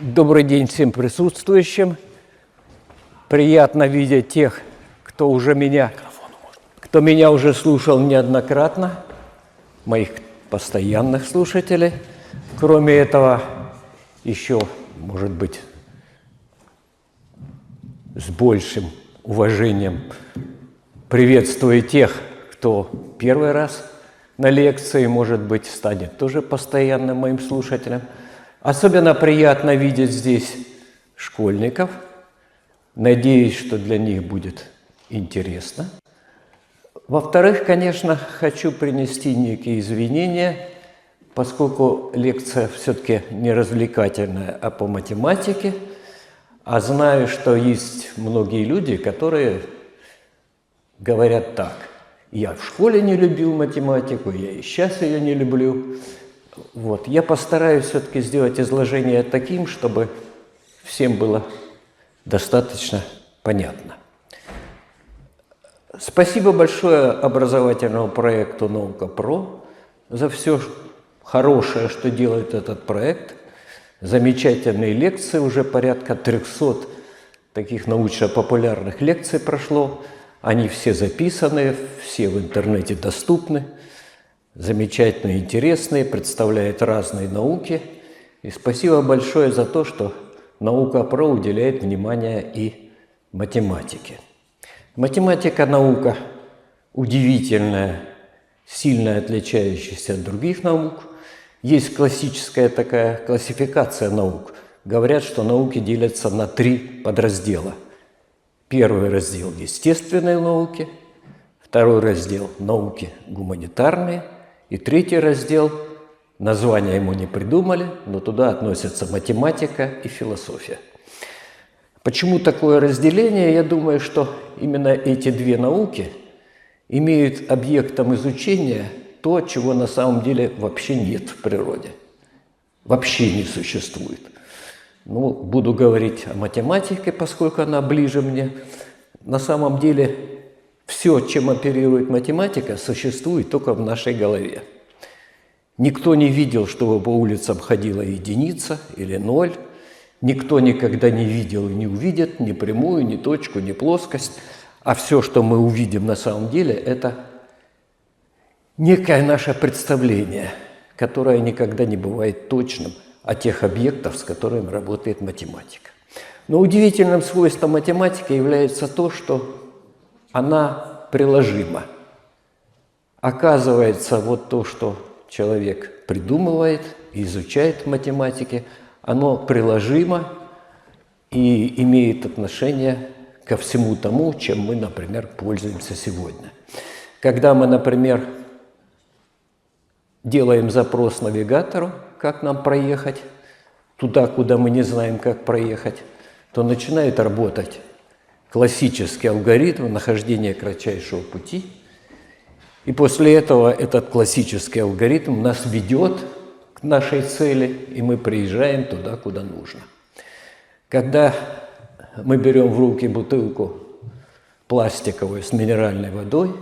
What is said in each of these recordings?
Добрый день всем присутствующим. Приятно видеть тех, кто уже меня, кто меня уже слушал неоднократно, моих постоянных слушателей. Кроме этого, еще, может быть, с большим уважением приветствую тех, кто первый раз на лекции, может быть, станет тоже постоянным моим слушателем. Особенно приятно видеть здесь школьников. Надеюсь, что для них будет интересно. Во-вторых, конечно, хочу принести некие извинения, поскольку лекция все-таки не развлекательная, а по математике, а знаю, что есть многие люди, которые говорят так. Я в школе не любил математику, я и сейчас ее не люблю. Вот. Я постараюсь все-таки сделать изложение таким, чтобы всем было достаточно понятно. Спасибо большое образовательному проекту «Наука ПРО» за все хорошее, что делает этот проект. Замечательные лекции, уже порядка 300 таких научно-популярных лекций прошло. Они все записаны, все в интернете доступны. Замечательные, интересные, представляют разные науки. И спасибо большое за то, что наука ПРО уделяет внимание и математике. Математика – наука удивительная, сильно отличающаяся от других наук. Есть классическая такая классификация наук. Говорят, что науки делятся на три подраздела. Первый раздел – естественные науки, второй раздел – науки гуманитарные, и третий раздел – название ему не придумали, но туда относятся математика и философия – Почему такое разделение? Я думаю, что именно эти две науки имеют объектом изучения то, чего на самом деле вообще нет в природе. Вообще не существует. Ну, буду говорить о математике, поскольку она ближе мне. На самом деле все, чем оперирует математика, существует только в нашей голове. Никто не видел, чтобы по улицам ходила единица или ноль – Никто никогда не видел и не увидит ни прямую, ни точку, ни плоскость. А все, что мы увидим на самом деле, это некое наше представление, которое никогда не бывает точным о тех объектах, с которыми работает математика. Но удивительным свойством математики является то, что она приложима. Оказывается, вот то, что человек придумывает и изучает в математике – оно приложимо и имеет отношение ко всему тому, чем мы, например, пользуемся сегодня. Когда мы, например, делаем запрос навигатору, как нам проехать, туда, куда мы не знаем, как проехать, то начинает работать классический алгоритм нахождения кратчайшего пути. И после этого этот классический алгоритм нас ведет нашей цели, и мы приезжаем туда, куда нужно. Когда мы берем в руки бутылку пластиковую с минеральной водой,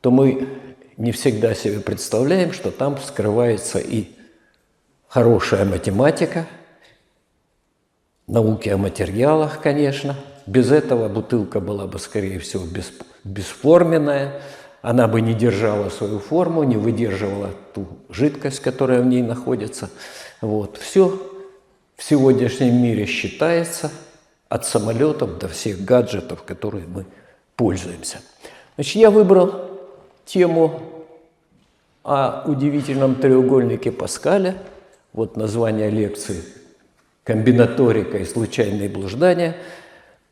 то мы не всегда себе представляем, что там скрывается и хорошая математика, науки о материалах, конечно. Без этого бутылка была бы, скорее всего, бесформенная, она бы не держала свою форму, не выдерживала ту жидкость, которая в ней находится. Вот. Все в сегодняшнем мире считается от самолетов до всех гаджетов, которые мы пользуемся. Значит, я выбрал тему о удивительном треугольнике Паскаля. Вот название лекции «Комбинаторика и случайные блуждания».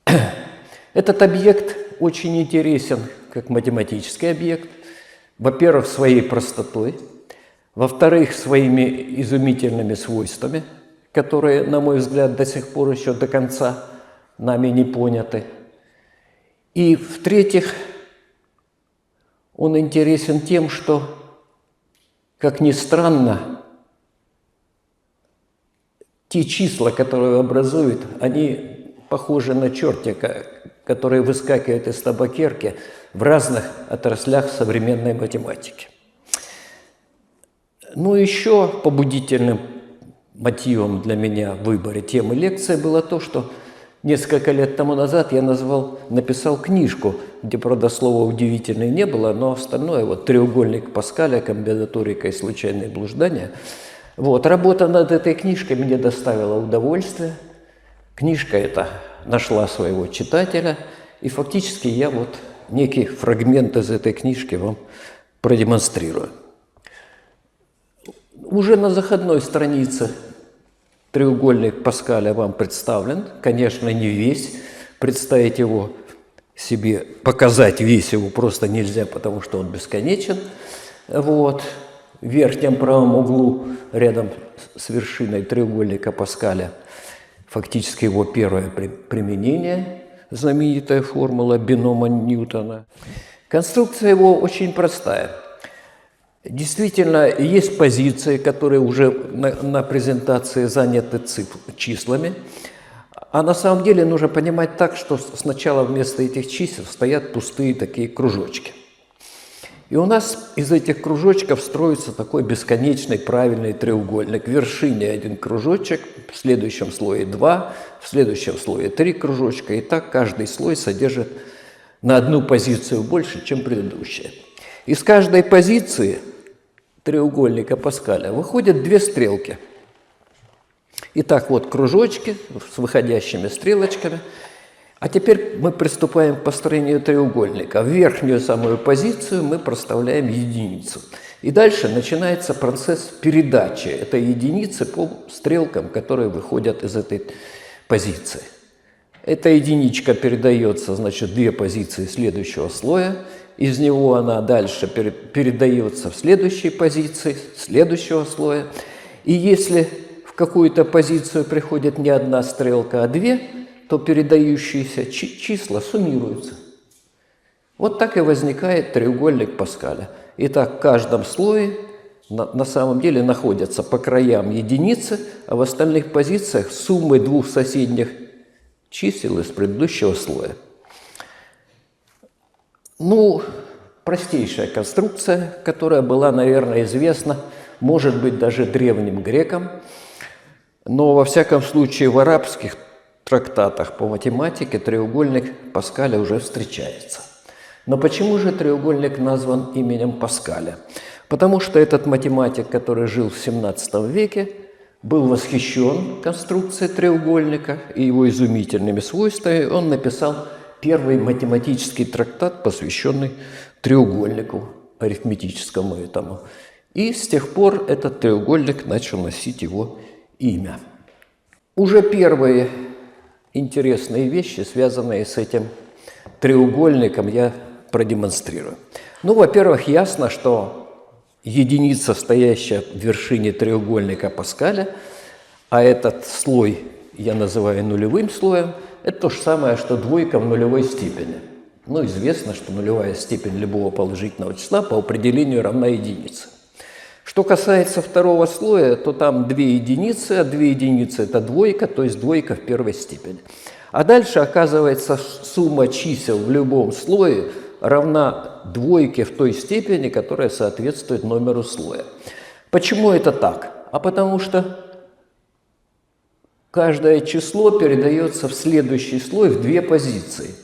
Этот объект очень интересен как математический объект, во-первых, своей простотой, во-вторых, своими изумительными свойствами, которые, на мой взгляд, до сих пор еще до конца нами не поняты. И в-третьих, он интересен тем, что, как ни странно, те числа, которые образуют, они похожи на чертика, которые выскакивают из табакерки в разных отраслях современной математики. Ну, еще побудительным мотивом для меня в выборе темы лекции было то, что несколько лет тому назад я назвал, написал книжку, где, правда, слова «удивительный» не было, но остальное, вот «Треугольник Паскаля. Комбинаторика и случайные блуждания». Вот, работа над этой книжкой мне доставила удовольствие. Книжка эта нашла своего читателя, и фактически я вот некий фрагмент из этой книжки вам продемонстрирую. Уже на заходной странице треугольник Паскаля вам представлен. Конечно, не весь. Представить его себе, показать весь его просто нельзя, потому что он бесконечен. Вот. Верхнем правом углу, рядом с вершиной треугольника Паскаля, фактически его первое применение, знаменитая формула бинома Ньютона. Конструкция его очень простая – Действительно, есть позиции, которые уже на, на презентации заняты цифр, числами, а на самом деле нужно понимать так, что сначала вместо этих чисел стоят пустые такие кружочки. И у нас из этих кружочков строится такой бесконечный правильный треугольник. В вершине один кружочек, в следующем слое два, в следующем слое три кружочка. И так каждый слой содержит на одну позицию больше, чем предыдущая. Из каждой позиции – треугольника Паскаля выходят две стрелки. Итак, вот кружочки с выходящими стрелочками. А теперь мы приступаем к построению треугольника. В верхнюю самую позицию мы проставляем единицу. И дальше начинается процесс передачи этой единицы по стрелкам, которые выходят из этой позиции. Эта единичка передается, значит, две позиции следующего слоя – из него она дальше передается в следующей позиции, следующего слоя. И если в какую-то позицию приходит не одна стрелка, а две, то передающиеся числа суммируются. Вот так и возникает треугольник Паскаля. Итак, в каждом слое на, на самом деле находятся по краям единицы, а в остальных позициях суммы двух соседних чисел из предыдущего слоя. Ну, простейшая конструкция, которая была, наверное, известна, может быть, даже древним грекам, но во всяком случае в арабских трактатах по математике треугольник Паскаля уже встречается. Но почему же треугольник назван именем Паскаля? Потому что этот математик, который жил в 17 веке, был восхищен конструкцией треугольника и его изумительными свойствами. Он написал первый математический трактат, посвященный треугольнику арифметическому этому. И с тех пор этот треугольник начал носить его имя. Уже первые интересные вещи, связанные с этим треугольником, я продемонстрирую. Ну, во-первых, ясно, что единица, стоящая в вершине треугольника Паскаля, а этот слой я называю нулевым слоем – это то же самое, что двойка в нулевой степени. Ну, известно, что нулевая степень любого положительного числа по определению равна единице. Что касается второго слоя, то там две единицы, а две единицы – это двойка, то есть двойка в первой степени. А дальше, оказывается, сумма чисел в любом слое равна двойке в той степени, которая соответствует номеру слоя. Почему это так? А потому что Каждое число передается в следующий слой в две позиции.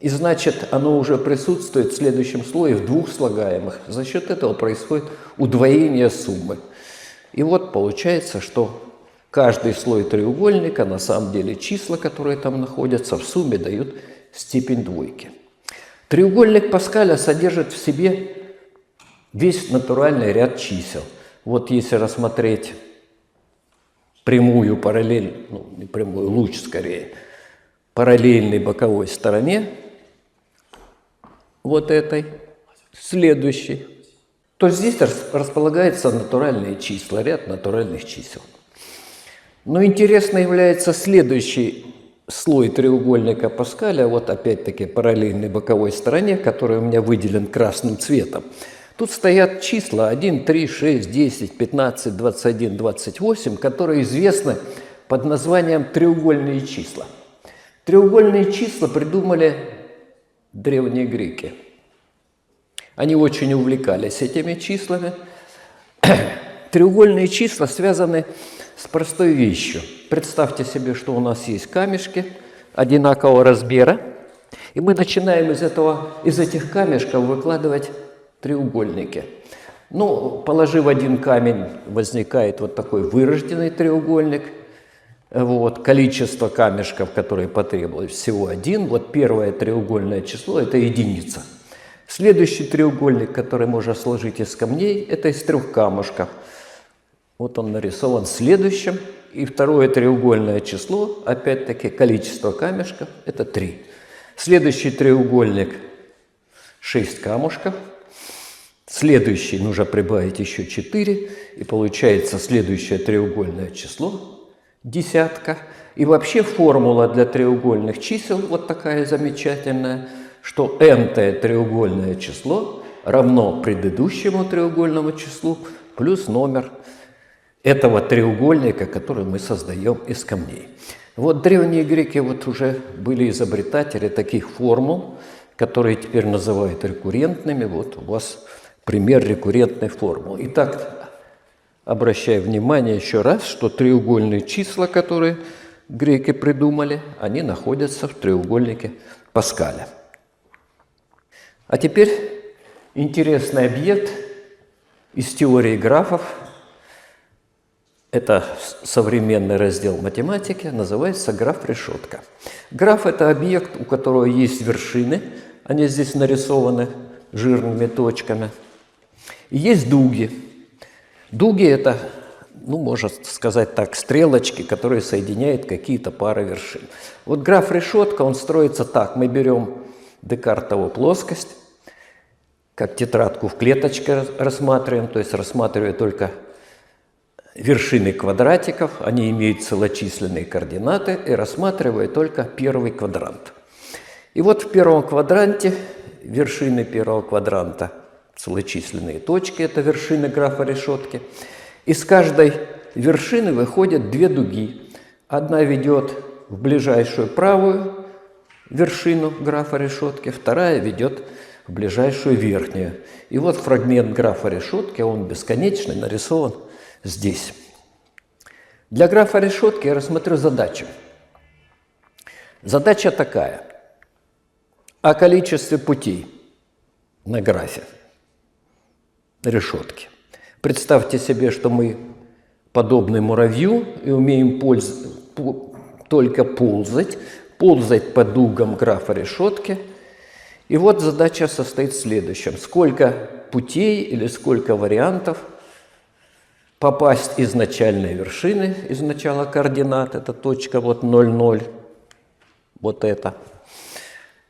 И значит, оно уже присутствует в следующем слое в двух слагаемых. За счет этого происходит удвоение суммы. И вот получается, что каждый слой треугольника, на самом деле числа, которые там находятся, в сумме дают степень двойки. Треугольник Паскаля содержит в себе весь натуральный ряд чисел. Вот если рассмотреть прямую параллель, ну не прямую, луч скорее, параллельной боковой стороне, вот этой, следующей, то здесь располагаются натуральные числа, ряд натуральных чисел. Но интересно является следующий слой треугольника Паскаля, вот опять-таки параллельной боковой стороне, который у меня выделен красным цветом – Тут стоят числа 1, 3, 6, 10, 15, 21, 28, которые известны под названием треугольные числа. Треугольные числа придумали древние греки. Они очень увлекались этими числами. Треугольные числа связаны с простой вещью. Представьте себе, что у нас есть камешки одинакового размера, и мы начинаем из, этого, из этих камешков выкладывать треугольники. Ну, положив один камень, возникает вот такой вырожденный треугольник. Вот, количество камешков, которые потребовалось, всего один. Вот первое треугольное число – это единица. Следующий треугольник, который можно сложить из камней, это из трех камушков. Вот он нарисован следующим. И второе треугольное число, опять-таки количество камешков, это 3. Следующий треугольник – 6 камушков. Следующий нужно прибавить еще 4, и получается следующее треугольное число – десятка. И вообще формула для треугольных чисел вот такая замечательная, что n треугольное число равно предыдущему треугольному числу плюс номер этого треугольника, который мы создаем из камней. Вот древние греки вот уже были изобретатели таких формул, которые теперь называют рекуррентными. Вот у вас пример рекуррентной формулы. Итак, обращаю внимание еще раз, что треугольные числа, которые греки придумали, они находятся в треугольнике Паскаля. А теперь интересный объект из теории графов – это современный раздел математики, называется граф-решетка. Граф – это объект, у которого есть вершины, они здесь нарисованы жирными точками. И есть дуги. Дуги – это, ну, можно сказать так, стрелочки, которые соединяют какие-то пары вершин. Вот граф-решетка, он строится так. Мы берем Декартову плоскость, как тетрадку в клеточке рассматриваем, то есть рассматривая только вершины квадратиков, они имеют целочисленные координаты и рассматривая только первый квадрант. И вот в первом квадранте вершины первого квадранта целочисленные точки, это вершины графа решетки. Из каждой вершины выходят две дуги. Одна ведет в ближайшую правую вершину графа решетки, вторая ведет в ближайшую верхнюю. И вот фрагмент графа решетки, он бесконечный, нарисован здесь. Для графа решетки я рассмотрю задачу. Задача такая. О количестве путей на графе решетки. Представьте себе, что мы подобны муравью и умеем польз... только ползать, ползать по дугам графа решетки. И вот задача состоит в следующем. Сколько путей или сколько вариантов – попасть из начальной вершины, из начала координат, это точка вот 0,0, вот это,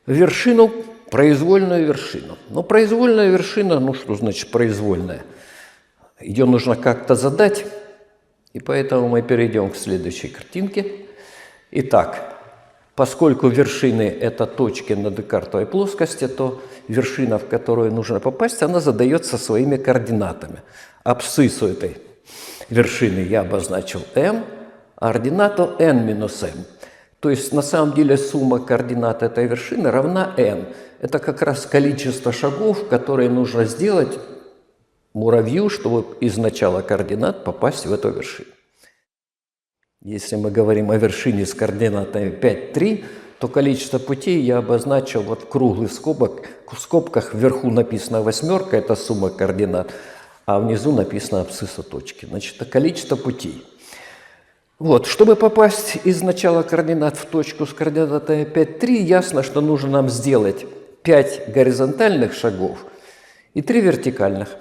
в вершину, произвольную вершину. Но произвольная вершина, ну что значит произвольная? Ее нужно как-то задать, и поэтому мы перейдем к следующей картинке. Итак, поскольку вершины – это точки на декартовой плоскости, то вершина, в которую нужно попасть, она задается своими координатами. Абсциссу этой вершины я обозначил m, а ординату n минус m. То есть на самом деле сумма координат этой вершины равна n. Это как раз количество шагов, которые нужно сделать муравью, чтобы из начала координат попасть в эту вершину. Если мы говорим о вершине с координатами 5, 3, то количество путей я обозначил вот в круглых скобок, в скобках вверху написано восьмерка, это сумма координат, а внизу написано абсцисса точки. Значит, это количество путей. Вот, чтобы попасть из начала координат в точку с координатами 5, 3, ясно, что нужно нам сделать 5 горизонтальных шагов и 3 вертикальных.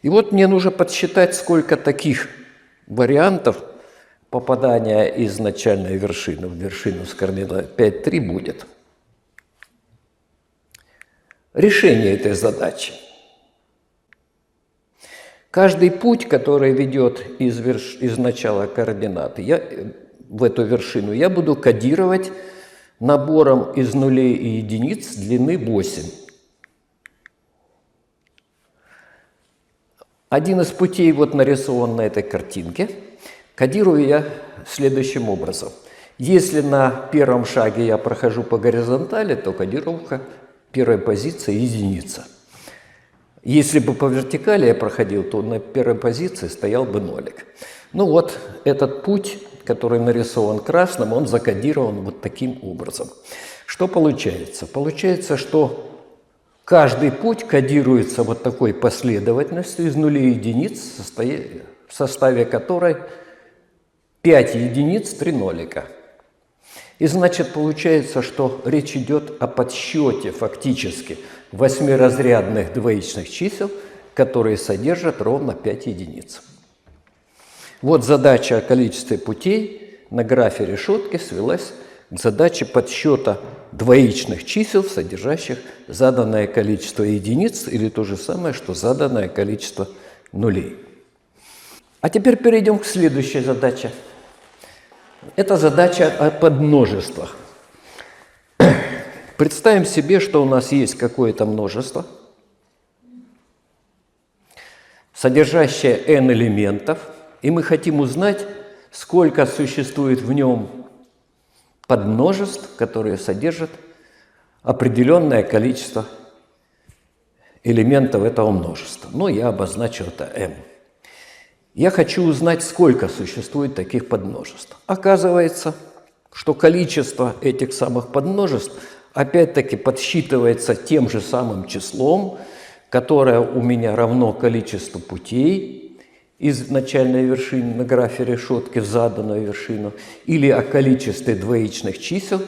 И вот мне нужно подсчитать, сколько таких вариантов попадания из начальной вершины в вершину с координатами 5, 3 будет. Решение этой задачи – Каждый путь, который ведет из, верш... из начала координаты я... в эту вершину, я буду кодировать набором из нулей и единиц длины 8. Один из путей вот нарисован на этой картинке. Кодирую я следующим образом. Если на первом шаге я прохожу по горизонтали, то кодировка первой позиции единица. Если бы по вертикали я проходил, то на первой позиции стоял бы нолик. Ну вот этот путь, который нарисован красным, он закодирован вот таким образом. Что получается? Получается, что каждый путь кодируется вот такой последовательностью из нулей единиц, в составе которой 5 единиц, 3 нолика. И значит, получается, что речь идет о подсчете фактически восьмиразрядных двоичных чисел, которые содержат ровно 5 единиц. Вот задача о количестве путей на графе решетки свелась к задаче подсчета двоичных чисел, содержащих заданное количество единиц или то же самое, что заданное количество нулей. А теперь перейдем к следующей задаче. Это задача о подмножествах. Представим себе, что у нас есть какое-то множество, содержащее n элементов, и мы хотим узнать, сколько существует в нем подмножеств, которые содержат определенное количество элементов этого множества. Ну, я обозначил это m. Я хочу узнать, сколько существует таких подмножеств. Оказывается, что количество этих самых подмножеств опять-таки подсчитывается тем же самым числом, которое у меня равно количеству путей из начальной вершины на графе решетки в заданную вершину, или о количестве двоичных чисел,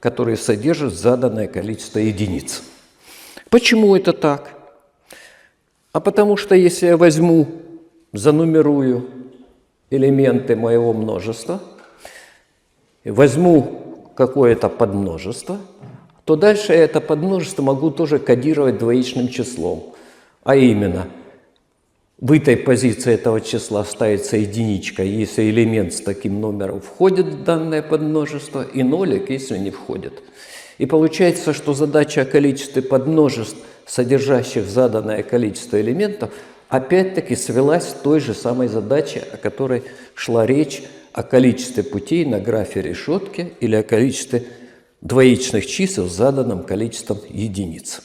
которые содержат заданное количество единиц. Почему это так? А потому что если я возьму занумерую элементы моего множества, возьму какое-то подмножество, то дальше это подмножество могу тоже кодировать двоичным числом. А именно, в этой позиции этого числа ставится единичка, если элемент с таким номером входит в данное подмножество, и нолик, если не входит. И получается, что задача о количестве подмножеств, содержащих заданное количество элементов, опять-таки свелась к той же самой задаче, о которой шла речь, о количестве путей на графе решетки или о количестве двоичных чисел с заданным количеством единиц.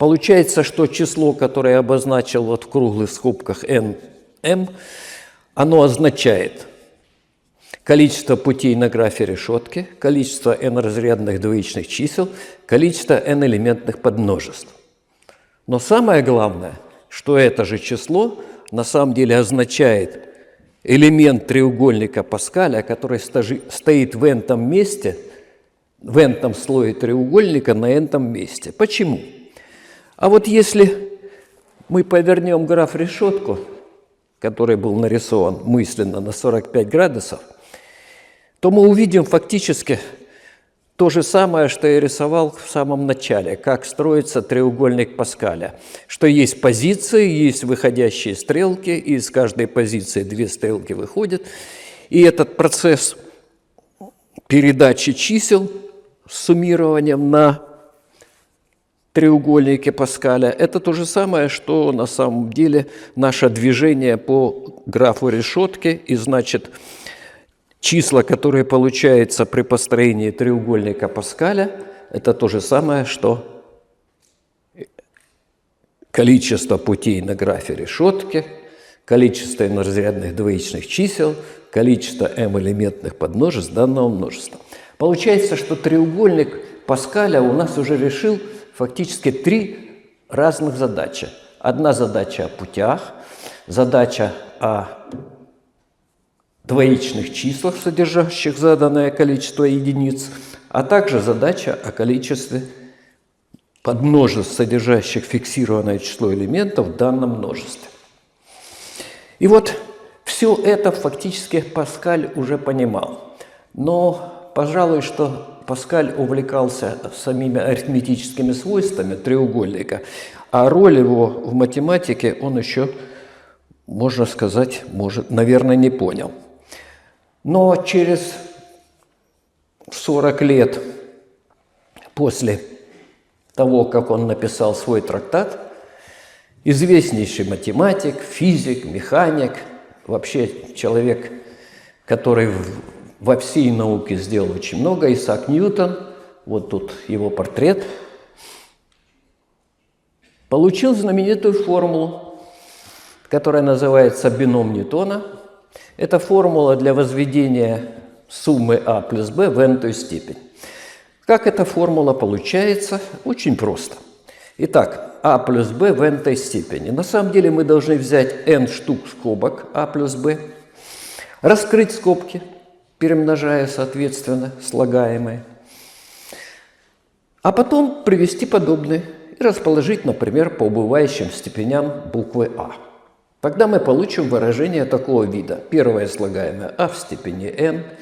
Получается, что число, которое я обозначил вот в круглых скобках n, m, оно означает количество путей на графе решетки, количество n-разрядных двоичных чисел, количество n-элементных подмножеств. Но самое главное – что это же число на самом деле означает элемент треугольника Паскаля, который стоит в n месте, в n слое треугольника на n месте. Почему? А вот если мы повернем граф решетку, который был нарисован мысленно на 45 градусов, то мы увидим фактически то же самое, что я рисовал в самом начале, как строится треугольник Паскаля, что есть позиции, есть выходящие стрелки, и из каждой позиции две стрелки выходят, и этот процесс передачи чисел с суммированием на треугольнике Паскаля, это то же самое, что на самом деле наше движение по графу решетки, и значит, Числа, которые получаются при построении треугольника Паскаля, это то же самое, что количество путей на графе решетки, количество n двоичных чисел, количество m-элементных подмножеств данного множества. Получается, что треугольник Паскаля у нас уже решил фактически три разных задачи. Одна задача о путях, задача о двоичных числах, содержащих заданное количество единиц, а также задача о количестве подмножеств, содержащих фиксированное число элементов в данном множестве. И вот все это фактически Паскаль уже понимал. Но, пожалуй, что Паскаль увлекался самими арифметическими свойствами треугольника, а роль его в математике он еще, можно сказать, может, наверное, не понял. Но через 40 лет после того, как он написал свой трактат, известнейший математик, физик, механик, вообще человек, который во всей науке сделал очень много, Исаак Ньютон, вот тут его портрет, получил знаменитую формулу, которая называется бином Ньютона. Это формула для возведения суммы а плюс b в n степень. Как эта формула получается? Очень просто. Итак, а плюс b в n степени. На самом деле мы должны взять n штук скобок а плюс b, раскрыть скобки, перемножая, соответственно, слагаемые, а потом привести подобные и расположить, например, по убывающим степеням буквы А. Тогда мы получим выражение такого вида. Первое слагаемое А в степени n –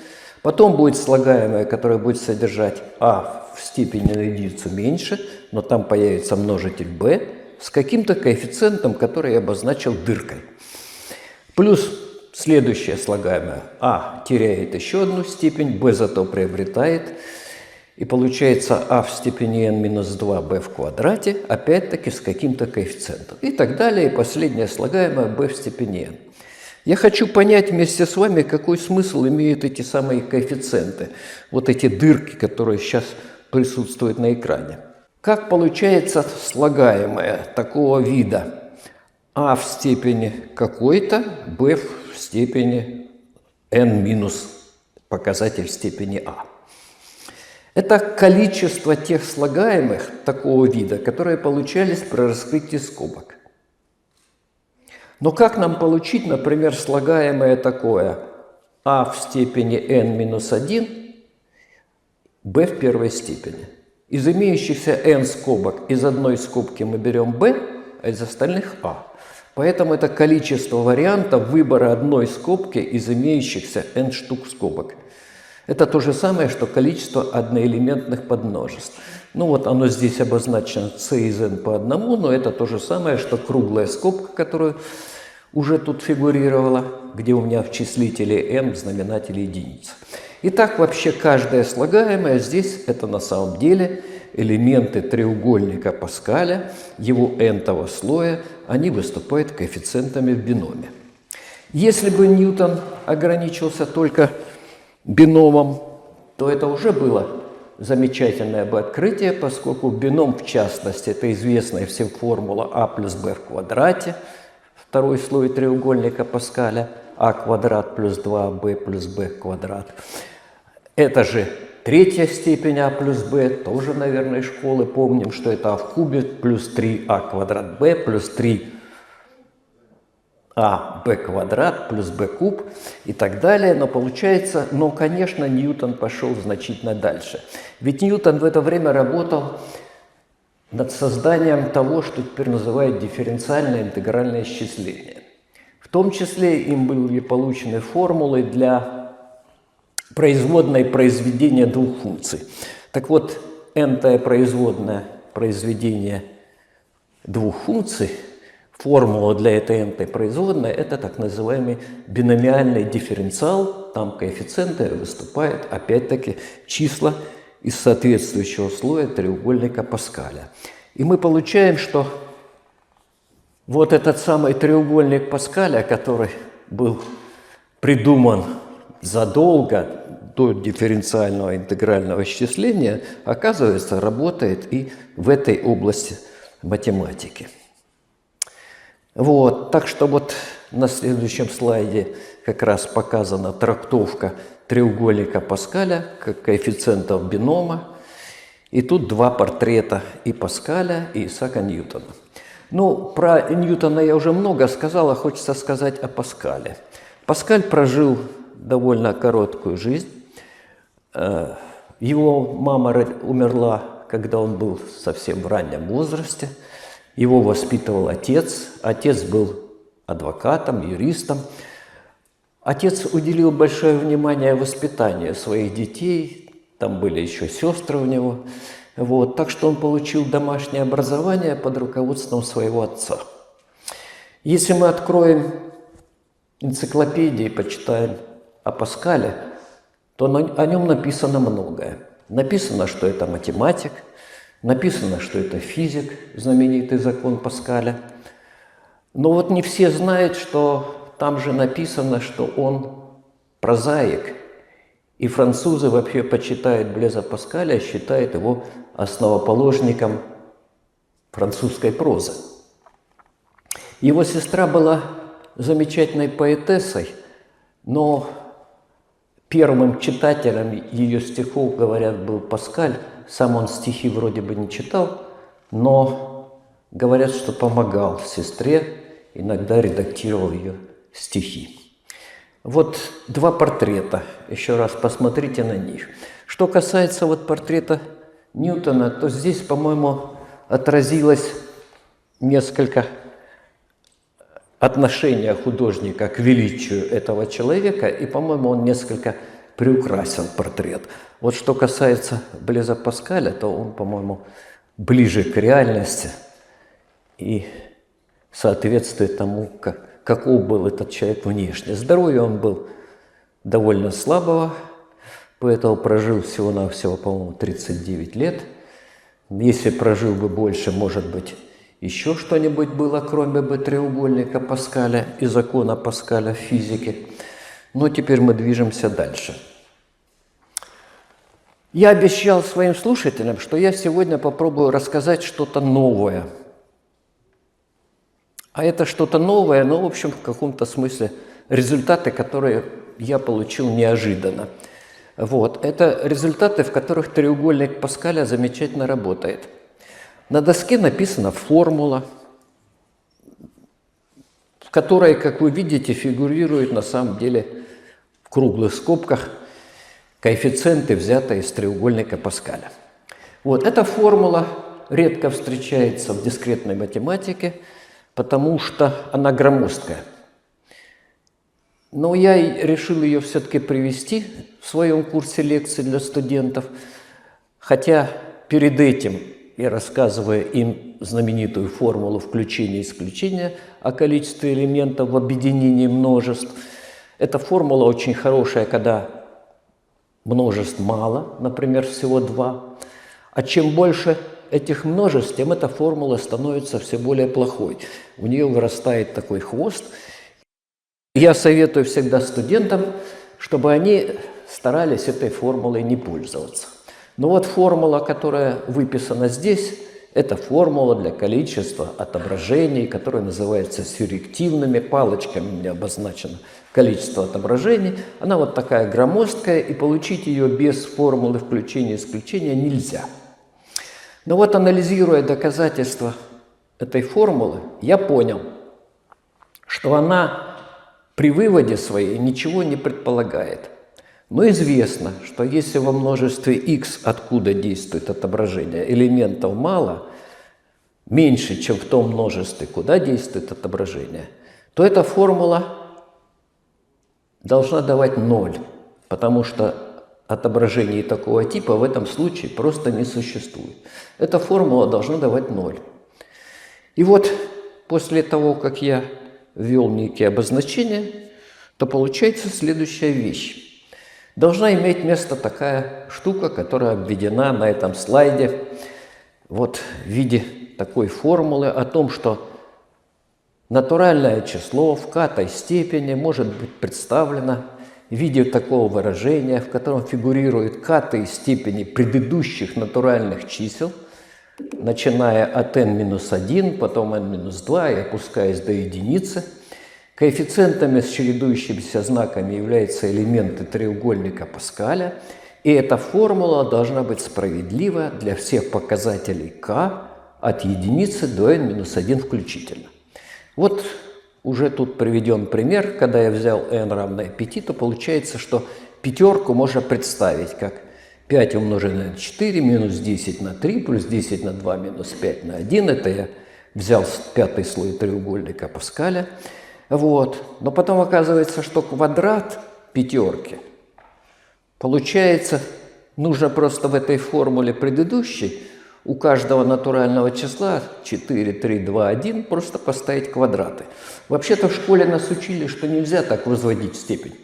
Потом будет слагаемое, которое будет содержать а в степени на единицу меньше, но там появится множитель b с каким-то коэффициентом, который я обозначил дыркой. Плюс следующее слагаемое а теряет еще одну степень, b зато приобретает. И получается а в степени n минус 2b в квадрате, опять-таки с каким-то коэффициентом. И так далее. И последнее слагаемое b в степени n. Я хочу понять вместе с вами, какой смысл имеют эти самые коэффициенты, вот эти дырки, которые сейчас присутствуют на экране. Как получается слагаемое такого вида? А в степени какой-то, b в степени n минус показатель степени а. Это количество тех слагаемых такого вида, которые получались при раскрытии скобок. Но как нам получить, например, слагаемое такое а в степени n минус 1, b в первой степени? Из имеющихся n скобок, из одной скобки мы берем b, а из остальных а. Поэтому это количество вариантов выбора одной скобки из имеющихся n штук скобок. Это то же самое, что количество одноэлементных подмножеств. Ну вот оно здесь обозначено c из n по одному, но это то же самое, что круглая скобка, которую уже тут фигурировала, где у меня в числителе n в знаменателе единица. Итак, вообще каждое слагаемое здесь это на самом деле элементы треугольника Паскаля, его n-того слоя, они выступают коэффициентами в биноме. Если бы Ньютон ограничился только биномом, то это уже было замечательное бы открытие, поскольку бином, в частности, это известная всем формула а плюс b в квадрате – второй слой треугольника Паскаля, а квадрат плюс 2b плюс b квадрат. Это же третья степень а плюс b, тоже, наверное, школы помним, что это а в кубе плюс 3а квадрат b плюс 3 а b квадрат плюс b куб и так далее. Но получается, но, конечно, Ньютон пошел значительно дальше. Ведь Ньютон в это время работал над созданием того, что теперь называют дифференциальное интегральное исчисление. В том числе им были получены формулы для производной произведения двух функций. Так вот, n-тое производное произведение двух функций, формула для этой n производной – это так называемый биномиальный дифференциал, там коэффициенты выступают, опять-таки, числа из соответствующего слоя треугольника Паскаля. И мы получаем, что вот этот самый треугольник Паскаля, который был придуман задолго до дифференциального интегрального исчисления, оказывается, работает и в этой области математики. Вот, так что вот на следующем слайде как раз показана трактовка треугольника Паскаля, как коэффициентов бинома. И тут два портрета и Паскаля, и Исаака Ньютона. Ну, про Ньютона я уже много сказал, а хочется сказать о Паскале. Паскаль прожил довольно короткую жизнь. Э, его мама умерла, когда он был совсем в раннем возрасте. Его воспитывал отец. Отец был адвокатом, юристом. Отец уделил большое внимание воспитанию своих детей, там были еще сестры у него, вот, так что он получил домашнее образование под руководством своего отца. Если мы откроем энциклопедии и почитаем о Паскале, то о нем написано многое. Написано, что это математик, написано, что это физик, знаменитый закон Паскаля. Но вот не все знают, что там же написано, что он прозаик. И французы вообще почитают Блеза Паскаля, считают его основоположником французской прозы. Его сестра была замечательной поэтессой, но первым читателем ее стихов, говорят, был Паскаль. Сам он стихи вроде бы не читал, но говорят, что помогал сестре, иногда редактировал ее стихи. Вот два портрета, еще раз посмотрите на них. Что касается вот портрета Ньютона, то здесь, по-моему, отразилось несколько отношения художника к величию этого человека, и, по-моему, он несколько приукрасил портрет. Вот что касается Блеза Паскаля, то он, по-моему, ближе к реальности и соответствует тому, как, каков был этот человек внешне. Здоровье он был довольно слабого, поэтому прожил всего-навсего, по-моему, 39 лет. Если прожил бы больше, может быть, еще что-нибудь было, кроме бы треугольника Паскаля и закона Паскаля в физике. Но теперь мы движемся дальше. Я обещал своим слушателям, что я сегодня попробую рассказать что-то новое – а это что-то новое, но, в общем, в каком-то смысле результаты, которые я получил неожиданно. Вот. Это результаты, в которых треугольник Паскаля замечательно работает. На доске написана формула, в которой, как вы видите, фигурируют на самом деле в круглых скобках коэффициенты, взятые из треугольника Паскаля. Вот эта формула редко встречается в дискретной математике – потому что она громоздкая. Но я решил ее все-таки привести в своем курсе лекций для студентов, хотя перед этим я рассказывая им знаменитую формулу включения и исключения о количестве элементов в объединении множеств. Эта формула очень хорошая, когда множеств мало, например, всего два. А чем больше этих множеств, тем эта формула становится все более плохой. У нее вырастает такой хвост. Я советую всегда студентам, чтобы они старались этой формулой не пользоваться. Но вот формула, которая выписана здесь, это формула для количества отображений, которая называется сюррективными палочками, мне обозначено количество отображений. Она вот такая громоздкая, и получить ее без формулы включения и исключения нельзя – но вот анализируя доказательства этой формулы, я понял, что она при выводе своей ничего не предполагает. Но известно, что если во множестве x, откуда действует отображение, элементов мало, меньше, чем в том множестве, куда действует отображение, то эта формула должна давать ноль, потому что отображений такого типа в этом случае просто не существует. Эта формула должна давать ноль. И вот после того, как я ввел некие обозначения, то получается следующая вещь. Должна иметь место такая штука, которая обведена на этом слайде вот в виде такой формулы о том, что натуральное число в катой степени может быть представлено в виде такого выражения, в котором фигурируют каты степени предыдущих натуральных чисел, начиная от n-1, потом n-2 и опускаясь до единицы. Коэффициентами с чередующимися знаками являются элементы треугольника Паскаля, и эта формула должна быть справедлива для всех показателей k от единицы до n-1 включительно. Вот уже тут приведен пример, когда я взял n равное 5, то получается, что пятерку можно представить как 5 умноженное на 4 минус 10 на 3 плюс 10 на 2 минус 5 на 1. Это я взял пятый слой треугольника Паскаля. Вот. Но потом оказывается, что квадрат пятерки получается, нужно просто в этой формуле предыдущей у каждого натурального числа 4, 3, 2, 1 просто поставить квадраты. Вообще-то в школе нас учили, что нельзя так возводить степень.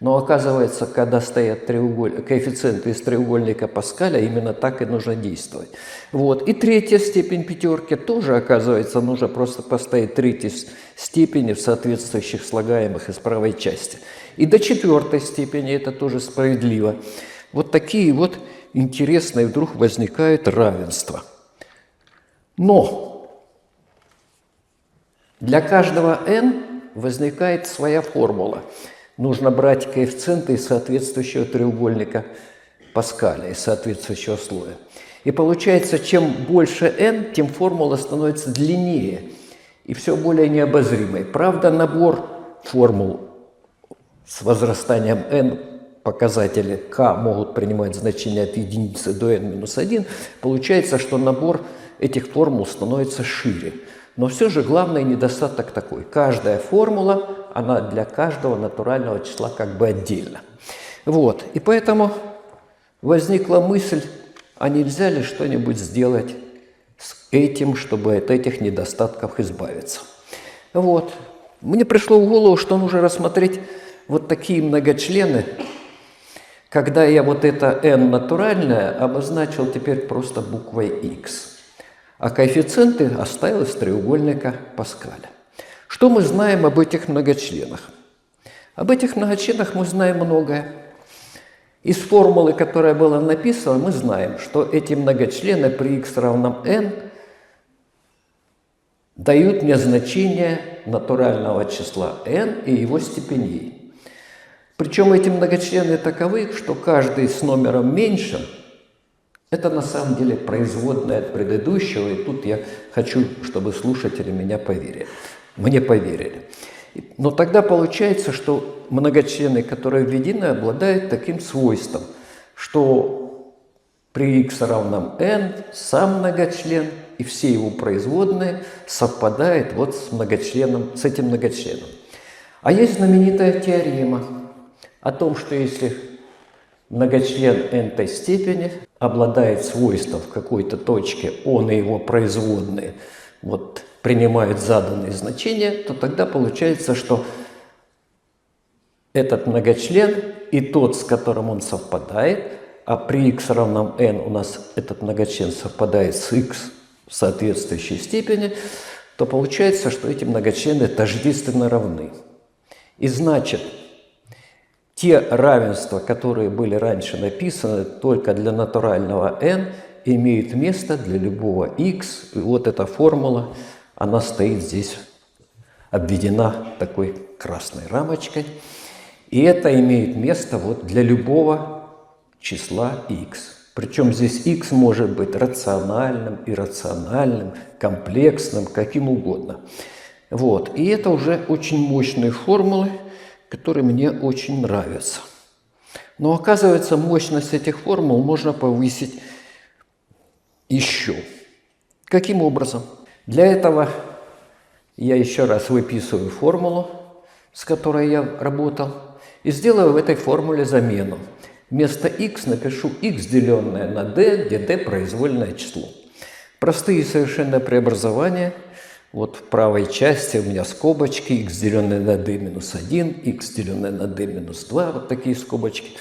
Но оказывается, когда стоят треуголь... коэффициенты из треугольника Паскаля, именно так и нужно действовать. Вот. И третья степень пятерки тоже, оказывается, нужно просто поставить третьей степени в соответствующих слагаемых из правой части. И до четвертой степени это тоже справедливо. Вот такие вот интересное вдруг возникает равенство. Но для каждого n возникает своя формула. Нужно брать коэффициенты из соответствующего треугольника Паскаля, из соответствующего слоя. И получается, чем больше n, тем формула становится длиннее и все более необозримой. Правда, набор формул с возрастанием n показатели k могут принимать значение от единицы до n минус 1, получается, что набор этих формул становится шире. Но все же главный недостаток такой. Каждая формула, она для каждого натурального числа как бы отдельно. Вот. И поэтому возникла мысль, а нельзя ли что-нибудь сделать с этим, чтобы от этих недостатков избавиться. Вот. Мне пришло в голову, что нужно рассмотреть вот такие многочлены, когда я вот это n натуральное обозначил теперь просто буквой x, а коэффициенты оставил из треугольника Паскаля. Что мы знаем об этих многочленах? Об этих многочленах мы знаем многое. Из формулы, которая была написана, мы знаем, что эти многочлены при x равном n дают мне значение натурального числа n и его степеней. Причем эти многочлены таковы, что каждый с номером меньшим – это на самом деле производная от предыдущего, и тут я хочу, чтобы слушатели меня поверили. Мне поверили. Но тогда получается, что многочлены, которые введены, обладают таким свойством, что при x равном n сам многочлен и все его производные совпадают вот с многочленом, с этим многочленом. А есть знаменитая теорема – о том, что если многочлен n степени обладает свойством в какой-то точке, он и его производные вот, принимают заданные значения, то тогда получается, что этот многочлен и тот, с которым он совпадает, а при x равном n у нас этот многочлен совпадает с x в соответствующей степени, то получается, что эти многочлены тождественно равны. И значит, те равенства, которые были раньше написаны только для натурального n, имеют место для любого x. И вот эта формула, она стоит здесь, обведена такой красной рамочкой. И это имеет место вот для любого числа x. Причем здесь x может быть рациональным, иррациональным, комплексным, каким угодно. Вот. И это уже очень мощные формулы, которые мне очень нравятся. Но оказывается, мощность этих формул можно повысить еще. Каким образом? Для этого я еще раз выписываю формулу, с которой я работал, и сделаю в этой формуле замену. Вместо x напишу x, деленное на d, где d произвольное число. Простые совершенно преобразования – вот в правой части у меня скобочки, x деленное на d минус 1, x деленное на d минус 2, вот такие скобочки.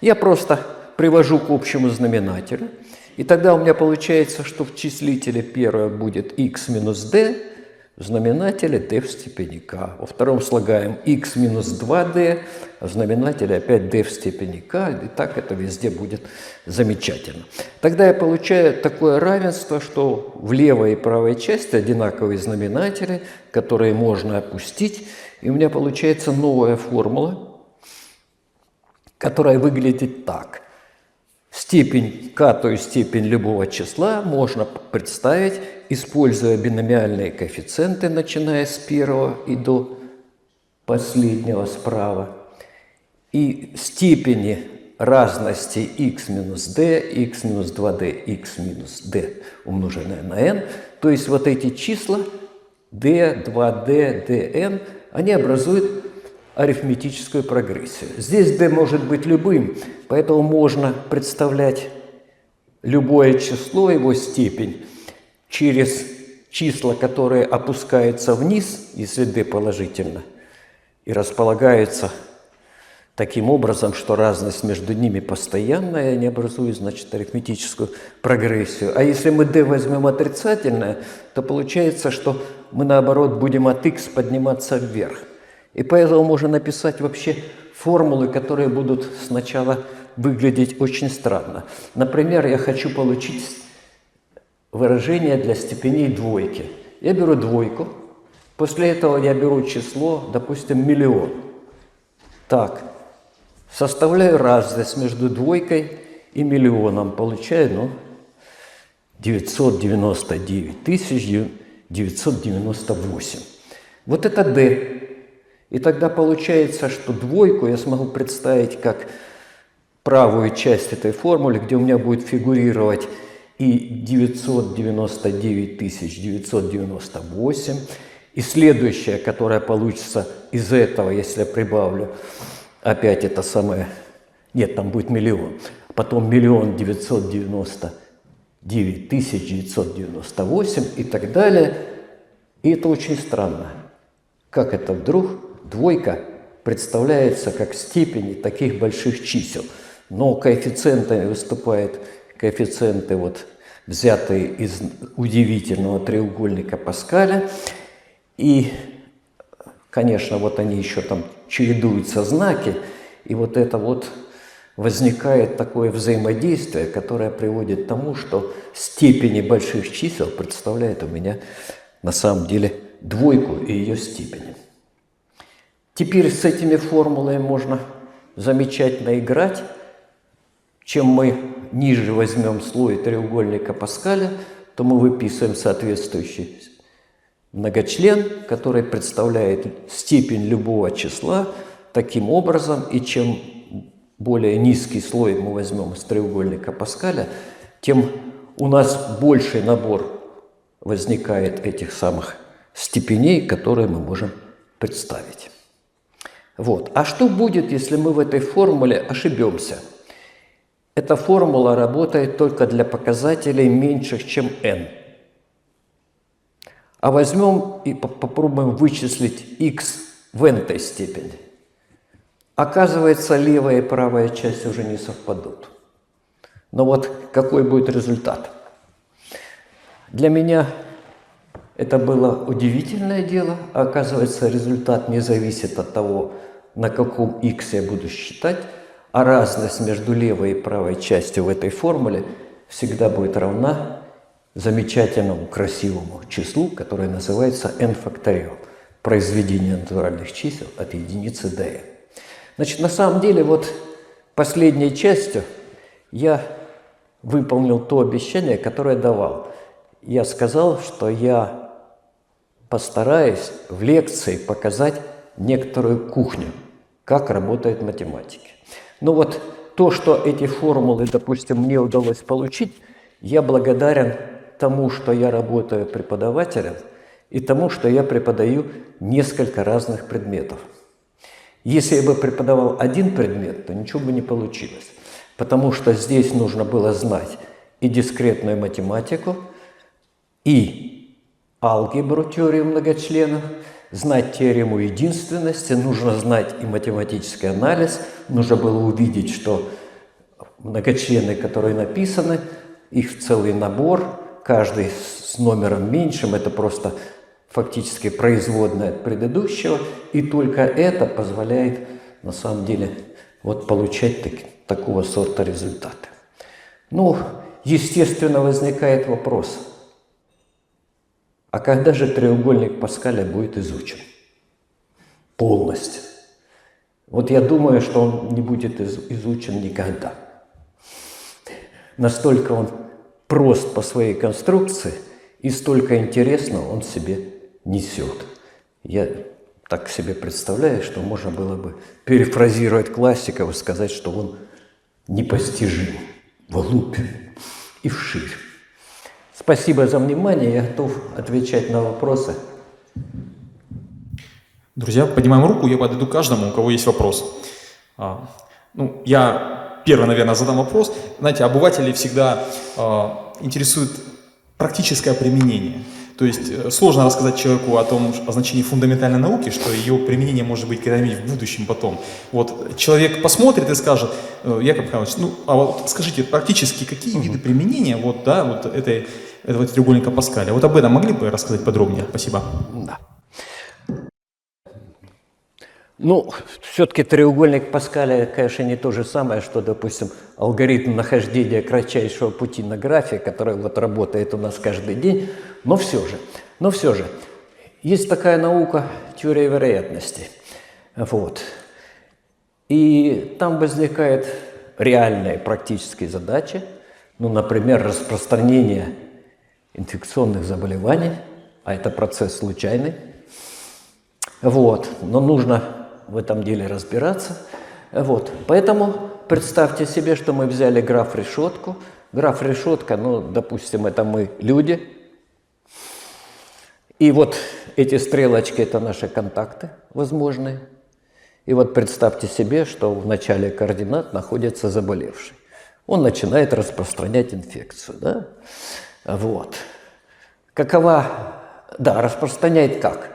Я просто привожу к общему знаменателю, и тогда у меня получается, что в числителе первое будет x минус d, в знаменателе d в степени k. Во втором слагаем x минус 2d, а в знаменателе опять d в степени k. И так это везде будет замечательно. Тогда я получаю такое равенство, что в левой и правой части одинаковые знаменатели, которые можно опустить. И у меня получается новая формула, которая выглядит так. Степень k, то есть степень любого числа, можно представить используя биномиальные коэффициенты, начиная с первого и до последнего справа, и степени разности x минус d, x минус 2d, x минус d умноженное на n, то есть вот эти числа d, 2d, dn, они образуют арифметическую прогрессию. Здесь d может быть любым, поэтому можно представлять любое число, его степень, через числа, которые опускаются вниз, если d положительно, и располагаются таким образом, что разность между ними постоянная, они образуют, значит, арифметическую прогрессию. А если мы d возьмем отрицательное, то получается, что мы, наоборот, будем от x подниматься вверх. И поэтому можно написать вообще формулы, которые будут сначала выглядеть очень странно. Например, я хочу получить выражение для степеней двойки. Я беру двойку, после этого я беру число, допустим, миллион. Так, составляю разность между двойкой и миллионом, получаю, ну, 999 тысяч 998. Вот это D. И тогда получается, что двойку я смогу представить как правую часть этой формулы, где у меня будет фигурировать и 999 998, и следующая, которая получится из этого, если я прибавлю, опять это самое, нет, там будет миллион, потом миллион девятьсот девяносто 9998 и так далее. И это очень странно. Как это вдруг двойка представляется как степени таких больших чисел. Но коэффициентами выступают коэффициенты, вот, взятые из удивительного треугольника Паскаля. И, конечно, вот они еще там чередуются знаки. И вот это вот возникает такое взаимодействие, которое приводит к тому, что степени больших чисел представляют у меня на самом деле двойку и ее степени. Теперь с этими формулами можно замечательно играть. Чем мы ниже возьмем слой треугольника Паскаля, то мы выписываем соответствующий многочлен, который представляет степень любого числа таким образом, и чем более низкий слой мы возьмем из треугольника Паскаля, тем у нас больший набор возникает этих самых степеней, которые мы можем представить. Вот. А что будет, если мы в этой формуле ошибемся? Эта формула работает только для показателей меньших, чем n. А возьмем и попробуем вычислить x в n степени. Оказывается, левая и правая часть уже не совпадут. Но вот какой будет результат? Для меня это было удивительное дело, оказывается, результат не зависит от того, на каком x я буду считать, а разность между левой и правой частью в этой формуле всегда будет равна замечательному, красивому числу, которое называется n факториал, произведение натуральных чисел от единицы до n. Значит, на самом деле, вот последней частью я выполнил то обещание, которое давал. Я сказал, что я постараюсь в лекции показать некоторую кухню, как работает математика. Ну вот то, что эти формулы, допустим, мне удалось получить, я благодарен тому, что я работаю преподавателем, и тому, что я преподаю несколько разных предметов. Если я бы преподавал один предмет, то ничего бы не получилось, потому что здесь нужно было знать и дискретную математику, и алгебру, теорию многочленов, знать теорему единственности, нужно знать и математический анализ, нужно было увидеть, что многочлены, которые написаны, их целый набор, каждый с номером меньшим, это просто фактически производная от предыдущего, и только это позволяет на самом деле вот получать так, такого сорта результаты. Ну, естественно, возникает вопрос, а когда же треугольник Паскаля будет изучен? Полностью. Вот я думаю, что он не будет изучен никогда. Настолько он прост по своей конструкции и столько интересного он себе несет. Я так себе представляю, что можно было бы перефразировать классиков и сказать, что он непостижим, вглубь и вширь. Спасибо за внимание, я готов отвечать на вопросы. Друзья, поднимаем руку, я подойду каждому, у кого есть вопрос. А, ну, я первый, наверное, задам вопрос. Знаете, обыватели всегда а, интересует практическое применение. То есть э, сложно рассказать человеку о том, о значении фундаментальной науки, что ее применение может быть когда-нибудь в будущем потом. Вот человек посмотрит и скажет, «Э, Яков Михайлович, ну, а вот скажите, практически какие виды применения вот, да, вот этой, этого треугольника Паскаля? Вот об этом могли бы рассказать подробнее? Спасибо. Да. Ну, все-таки треугольник Паскаля, конечно, не то же самое, что, допустим, алгоритм нахождения кратчайшего пути на графе, который вот работает у нас каждый день, но все же, но все же, есть такая наука теория вероятности. Вот. И там возникает реальные практические задачи, ну, например, распространение инфекционных заболеваний, а это процесс случайный. Вот. Но нужно в этом деле разбираться. Вот. Поэтому представьте себе, что мы взяли граф-решетку. Граф-решетка, ну, допустим, это мы люди. И вот эти стрелочки – это наши контакты возможные. И вот представьте себе, что в начале координат находится заболевший. Он начинает распространять инфекцию. Да? Вот. Какова... Да, распространяет как?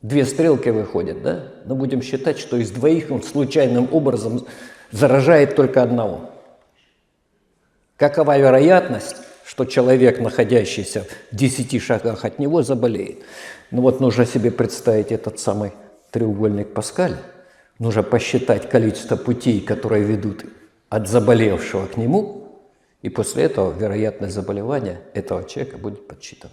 Две стрелки выходят, да? Но будем считать, что из двоих он случайным образом заражает только одного. Какова вероятность, что человек, находящийся в 10 шагах от него, заболеет? Ну вот нужно себе представить этот самый треугольник Паскаля. Нужно посчитать количество путей, которые ведут от заболевшего к нему, и после этого вероятность заболевания этого человека будет подсчитана.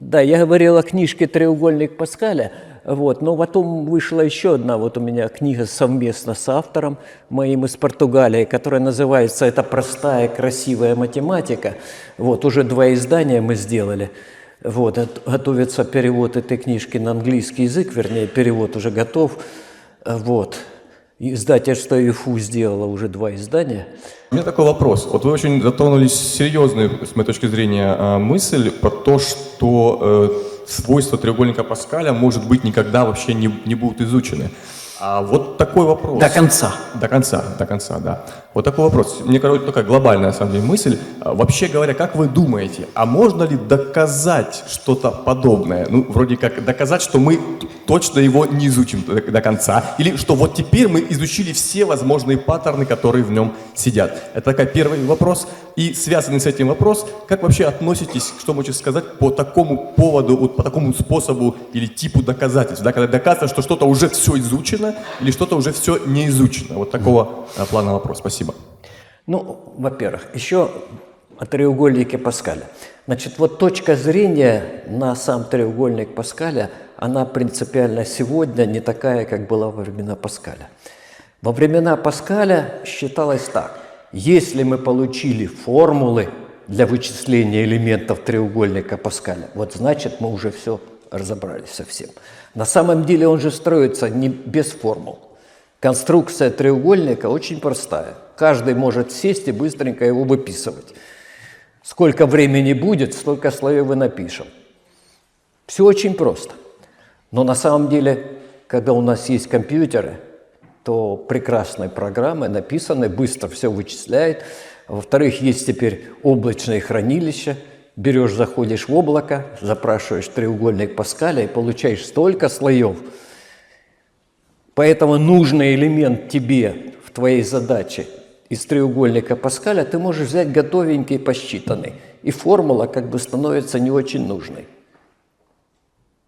Да, я говорил о книжке «Треугольник Паскаля», вот, но потом вышла еще одна вот у меня книга совместно с автором моим из Португалии, которая называется «Это простая, красивая математика». Вот, уже два издания мы сделали. Вот, готовится перевод этой книжки на английский язык, вернее, перевод уже готов. Вот. Издательство ИФУ сделало уже два издания. У меня такой вопрос. Вот вы очень затронули серьезную, с моей точки зрения, а, мысль про то, что э, свойства треугольника Паскаля, может быть, никогда вообще не, не будут изучены. А вот такой вопрос. До конца. До конца, до конца, да. Вот такой вопрос. Мне кажется, такая глобальная, на самом деле, мысль. А, вообще говоря, как вы думаете, а можно ли доказать что-то подобное? Ну, вроде как доказать, что мы точно его не изучим до, до конца. Или что вот теперь мы изучили все возможные паттерны, которые в нем сидят. Это такой первый вопрос. И связанный с этим вопрос, как вообще относитесь, что можете сказать по такому поводу, вот по такому способу или типу доказательств? Да, когда доказано, что что-то уже все изучено или что-то уже все не изучено. Вот такого а, плана вопрос. Спасибо. Ну, во-первых, еще о треугольнике Паскаля. Значит, вот точка зрения на сам треугольник Паскаля, она принципиально сегодня не такая, как была во времена Паскаля. Во времена Паскаля считалось так. Если мы получили формулы для вычисления элементов треугольника Паскаля, вот значит мы уже все разобрались совсем. На самом деле он же строится не без формул. Конструкция треугольника очень простая. Каждый может сесть и быстренько его выписывать. Сколько времени будет, столько слоев и напишем. Все очень просто. Но на самом деле, когда у нас есть компьютеры – то прекрасные программы написаны, быстро все вычисляет. Во-вторых, есть теперь облачные хранилища. Берешь, заходишь в облако, запрашиваешь треугольник Паскаля и получаешь столько слоев. Поэтому нужный элемент тебе в твоей задаче из треугольника Паскаля ты можешь взять готовенький, посчитанный. И формула как бы становится не очень нужной.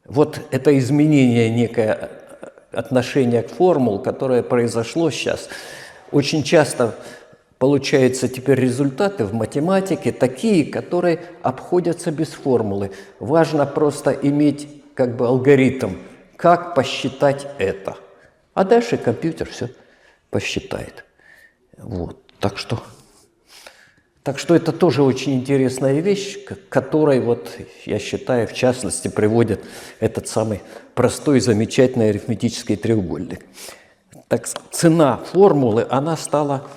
Вот это изменение некое отношение к формул, которое произошло сейчас. Очень часто получаются теперь результаты в математике такие, которые обходятся без формулы. Важно просто иметь как бы алгоритм, как посчитать это. А дальше компьютер все посчитает. Вот. Так что так что это тоже очень интересная вещь, к которой, вот, я считаю, в частности, приводит этот самый простой, замечательный арифметический треугольник. Так цена формулы, она стала,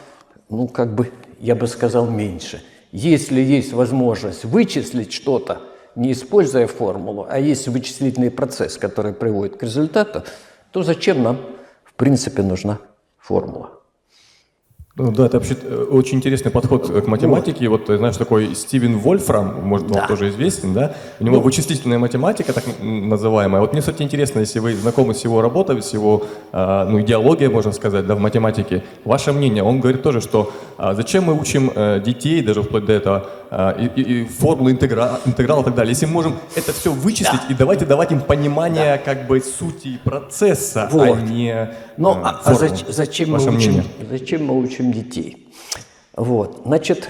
ну, как бы, я бы сказал, меньше. Если есть возможность вычислить что-то, не используя формулу, а есть вычислительный процесс, который приводит к результату, то зачем нам, в принципе, нужна формула? Ну, да, это вообще э, очень интересный подход к математике. Вот, вот знаешь, такой Стивен Вольфрам, может, да. он тоже известен, да? У него ну, вычислительная математика, так называемая. Вот мне, кстати, интересно, если вы знакомы с его работой, с его, э, ну, идеологией, можно сказать, да, в математике. Ваше мнение, он говорит тоже, что э, зачем мы учим э, детей, даже вплоть до этого, а, и, и- и формулы интегра, интеграла и так далее. Если мы можем это все вычислить, и давайте давать им понимание как бы сути процесса, а Вот. не Ну, э, а, а зач- зачем, мы учим, мнение? зачем мы учим детей? Вот, значит,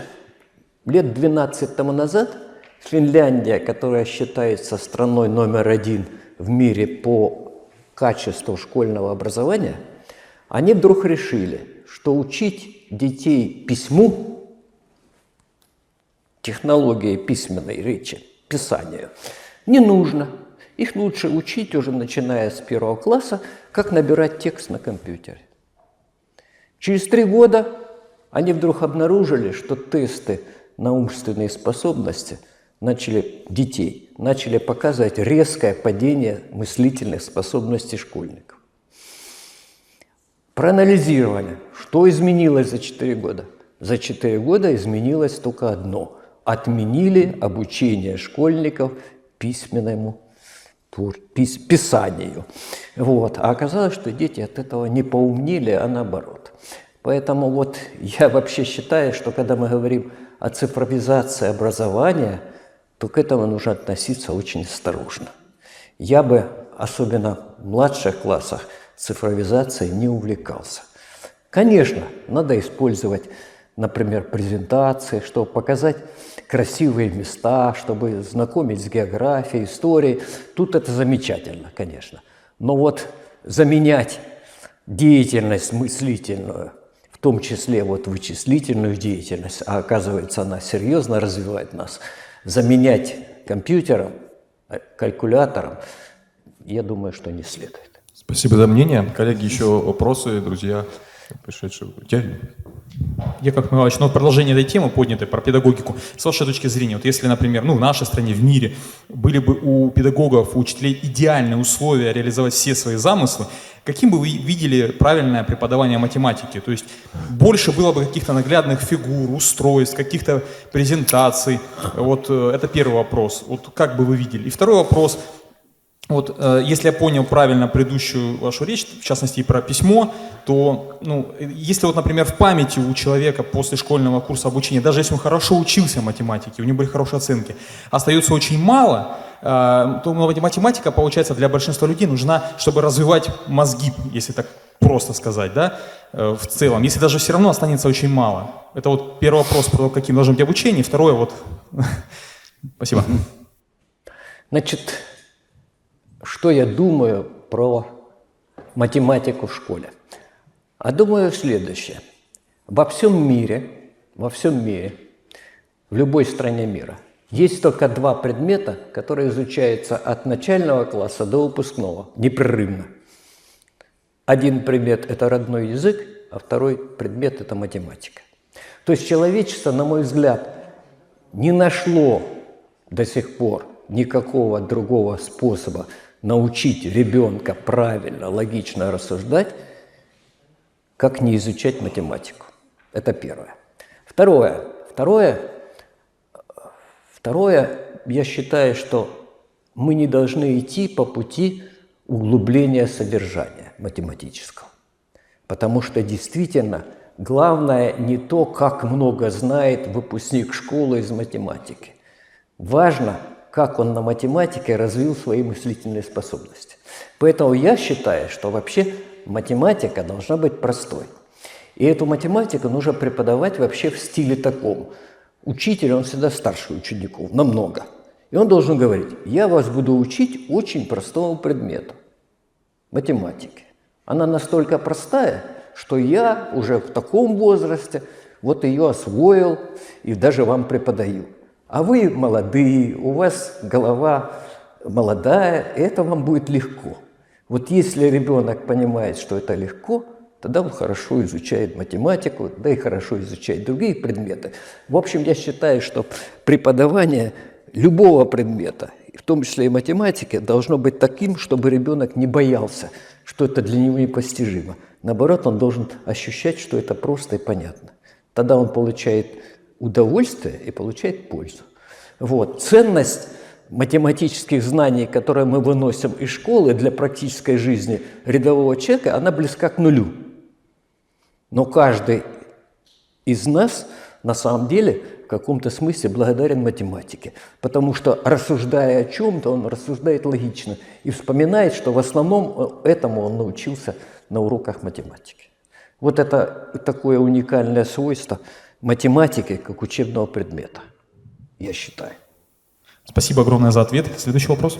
лет 12 тому назад Финляндия, которая считается страной номер один в мире по качеству школьного образования, они вдруг решили, что учить детей письму, технологии письменной речи, писанию, не нужно. Их лучше учить уже начиная с первого класса, как набирать текст на компьютере. Через три года они вдруг обнаружили, что тесты на умственные способности начали детей начали показывать резкое падение мыслительных способностей школьников. Проанализировали, что изменилось за 4 года. За 4 года изменилось только одно. Отменили обучение школьников письменному писанию. Вот. А оказалось, что дети от этого не поумнели, а наоборот. Поэтому вот я вообще считаю, что когда мы говорим о цифровизации образования, то к этому нужно относиться очень осторожно. Я бы, особенно в младших классах, цифровизацией не увлекался. Конечно, надо использовать, например, презентации, чтобы показать красивые места, чтобы знакомить с географией, историей. Тут это замечательно, конечно. Но вот заменять деятельность мыслительную, в том числе вот вычислительную деятельность, а оказывается она серьезно развивает нас, заменять компьютером, э, калькулятором, я думаю, что не следует. Спасибо за мнение. Коллеги, еще вопросы, друзья, пришедшие. У тебя? Яков Михайлович, ну, в продолжение этой темы, поднятой про педагогику, с вашей точки зрения, вот если, например, ну, в нашей стране, в мире, были бы у педагогов, у учителей идеальные условия реализовать все свои замыслы, каким бы вы видели правильное преподавание математики? То есть больше было бы каких-то наглядных фигур, устройств, каких-то презентаций. Вот э, это первый вопрос. Вот как бы вы видели? И второй вопрос. Вот, э, если я понял правильно предыдущую вашу речь, в частности и про письмо, то, ну, э, если вот, например, в памяти у человека после школьного курса обучения, даже если он хорошо учился математике, у него были хорошие оценки, остается очень мало, э, то математика, получается, для большинства людей нужна, чтобы развивать мозги, если так просто сказать, да, э, в целом. Если даже все равно останется очень мало. Это вот первый вопрос про каким должно быть обучение. Второе, вот, спасибо. Значит, что я думаю про математику в школе? А думаю следующее. Во всем мире, во всем мире, в любой стране мира, есть только два предмета, которые изучаются от начального класса до выпускного, непрерывно. Один предмет – это родной язык, а второй предмет – это математика. То есть человечество, на мой взгляд, не нашло до сих пор никакого другого способа научить ребенка правильно, логично рассуждать, как не изучать математику. Это первое. Второе. Второе, второе, я считаю, что мы не должны идти по пути углубления содержания математического. Потому что действительно главное не то, как много знает выпускник школы из математики. Важно, как он на математике развил свои мыслительные способности. Поэтому я считаю, что вообще математика должна быть простой. И эту математику нужно преподавать вообще в стиле таком. Учитель, он всегда старше учеников, намного. И он должен говорить, я вас буду учить очень простому предмету – математике. Она настолько простая, что я уже в таком возрасте вот ее освоил и даже вам преподаю. А вы молодые, у вас голова молодая, это вам будет легко. Вот если ребенок понимает, что это легко, тогда он хорошо изучает математику, да и хорошо изучает другие предметы. В общем, я считаю, что преподавание любого предмета, в том числе и математики, должно быть таким, чтобы ребенок не боялся, что это для него непостижимо. Наоборот, он должен ощущать, что это просто и понятно. Тогда он получает удовольствие и получает пользу. Вот. Ценность математических знаний, которые мы выносим из школы для практической жизни рядового человека, она близка к нулю. Но каждый из нас на самом деле в каком-то смысле благодарен математике, потому что рассуждая о чем-то, он рассуждает логично и вспоминает, что в основном э, этому он научился на уроках математики. Вот это такое уникальное свойство математики как учебного предмета, я считаю. Спасибо огромное за ответ. Следующий вопрос.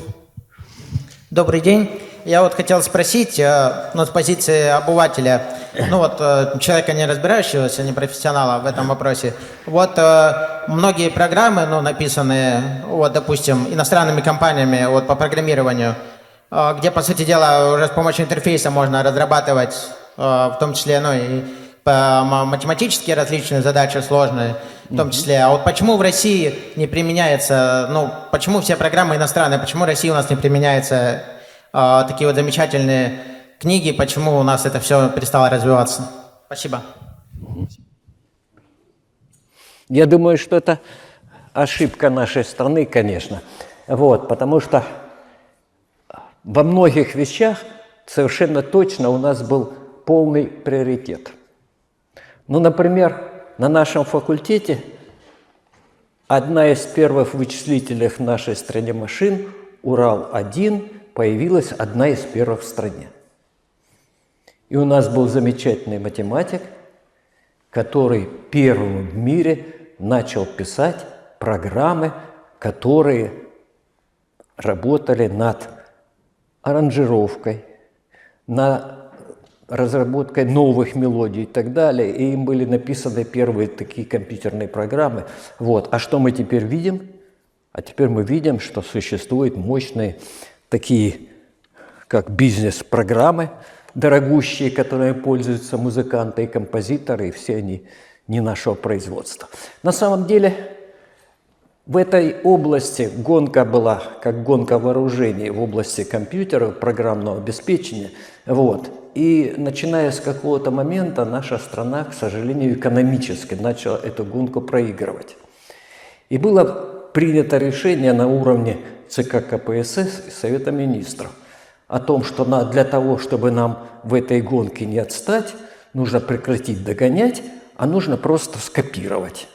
Добрый день. Я вот хотел спросить, э, ну, с позиции обывателя, ну вот э, человека не разбирающегося, не профессионала в этом вопросе, вот э, многие программы, ну, написанные, вот, допустим, иностранными компаниями вот, по программированию, где, по сути дела, уже с помощью интерфейса можно разрабатывать, в том числе, ну, и математические различные задачи сложные, в том числе. А вот почему в России не применяется, ну, почему все программы иностранные, почему в России у нас не применяется э, такие вот замечательные книги, почему у нас это все перестало развиваться? Спасибо. Я думаю, что это ошибка нашей страны, конечно. Вот, потому что во многих вещах совершенно точно у нас был полный приоритет – ну, например, на нашем факультете одна из первых вычислительных в нашей стране машин, Урал-1, появилась одна из первых в стране. И у нас был замечательный математик, который первым в мире начал писать программы, которые работали над аранжировкой, на разработкой новых мелодий и так далее. И им были написаны первые такие компьютерные программы. Вот. А что мы теперь видим? А теперь мы видим, что существуют мощные такие, как бизнес-программы, дорогущие, которые пользуются музыканты и композиторы, и все они не нашего производства. На самом деле в этой области гонка была, как гонка вооружений в области компьютеров, программного обеспечения. Вот. И начиная с какого-то момента наша страна, к сожалению, экономически начала эту гонку проигрывать. И было принято решение на уровне ЦК КПСС и Совета Министров о том, что для того, чтобы нам в этой гонке не отстать, нужно прекратить догонять, а нужно просто скопировать.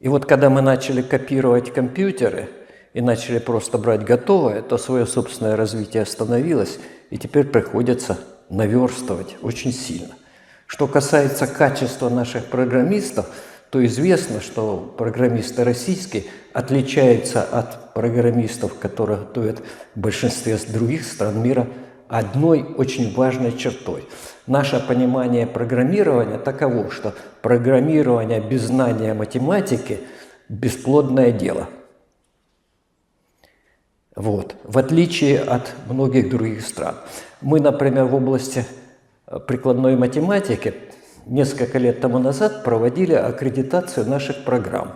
И вот когда мы начали копировать компьютеры и начали просто брать готовое, то свое собственное развитие остановилось, и теперь приходится наверстывать очень сильно. Что касается качества наших программистов, то известно, что программисты российские отличаются от программистов, которые готовят в большинстве других стран мира, одной очень важной чертой. Наше понимание программирования таково, что программирование без знания математики – бесплодное дело – вот. В отличие от многих других стран. Мы, например, в области э, прикладной математики несколько лет тому назад проводили аккредитацию наших программ.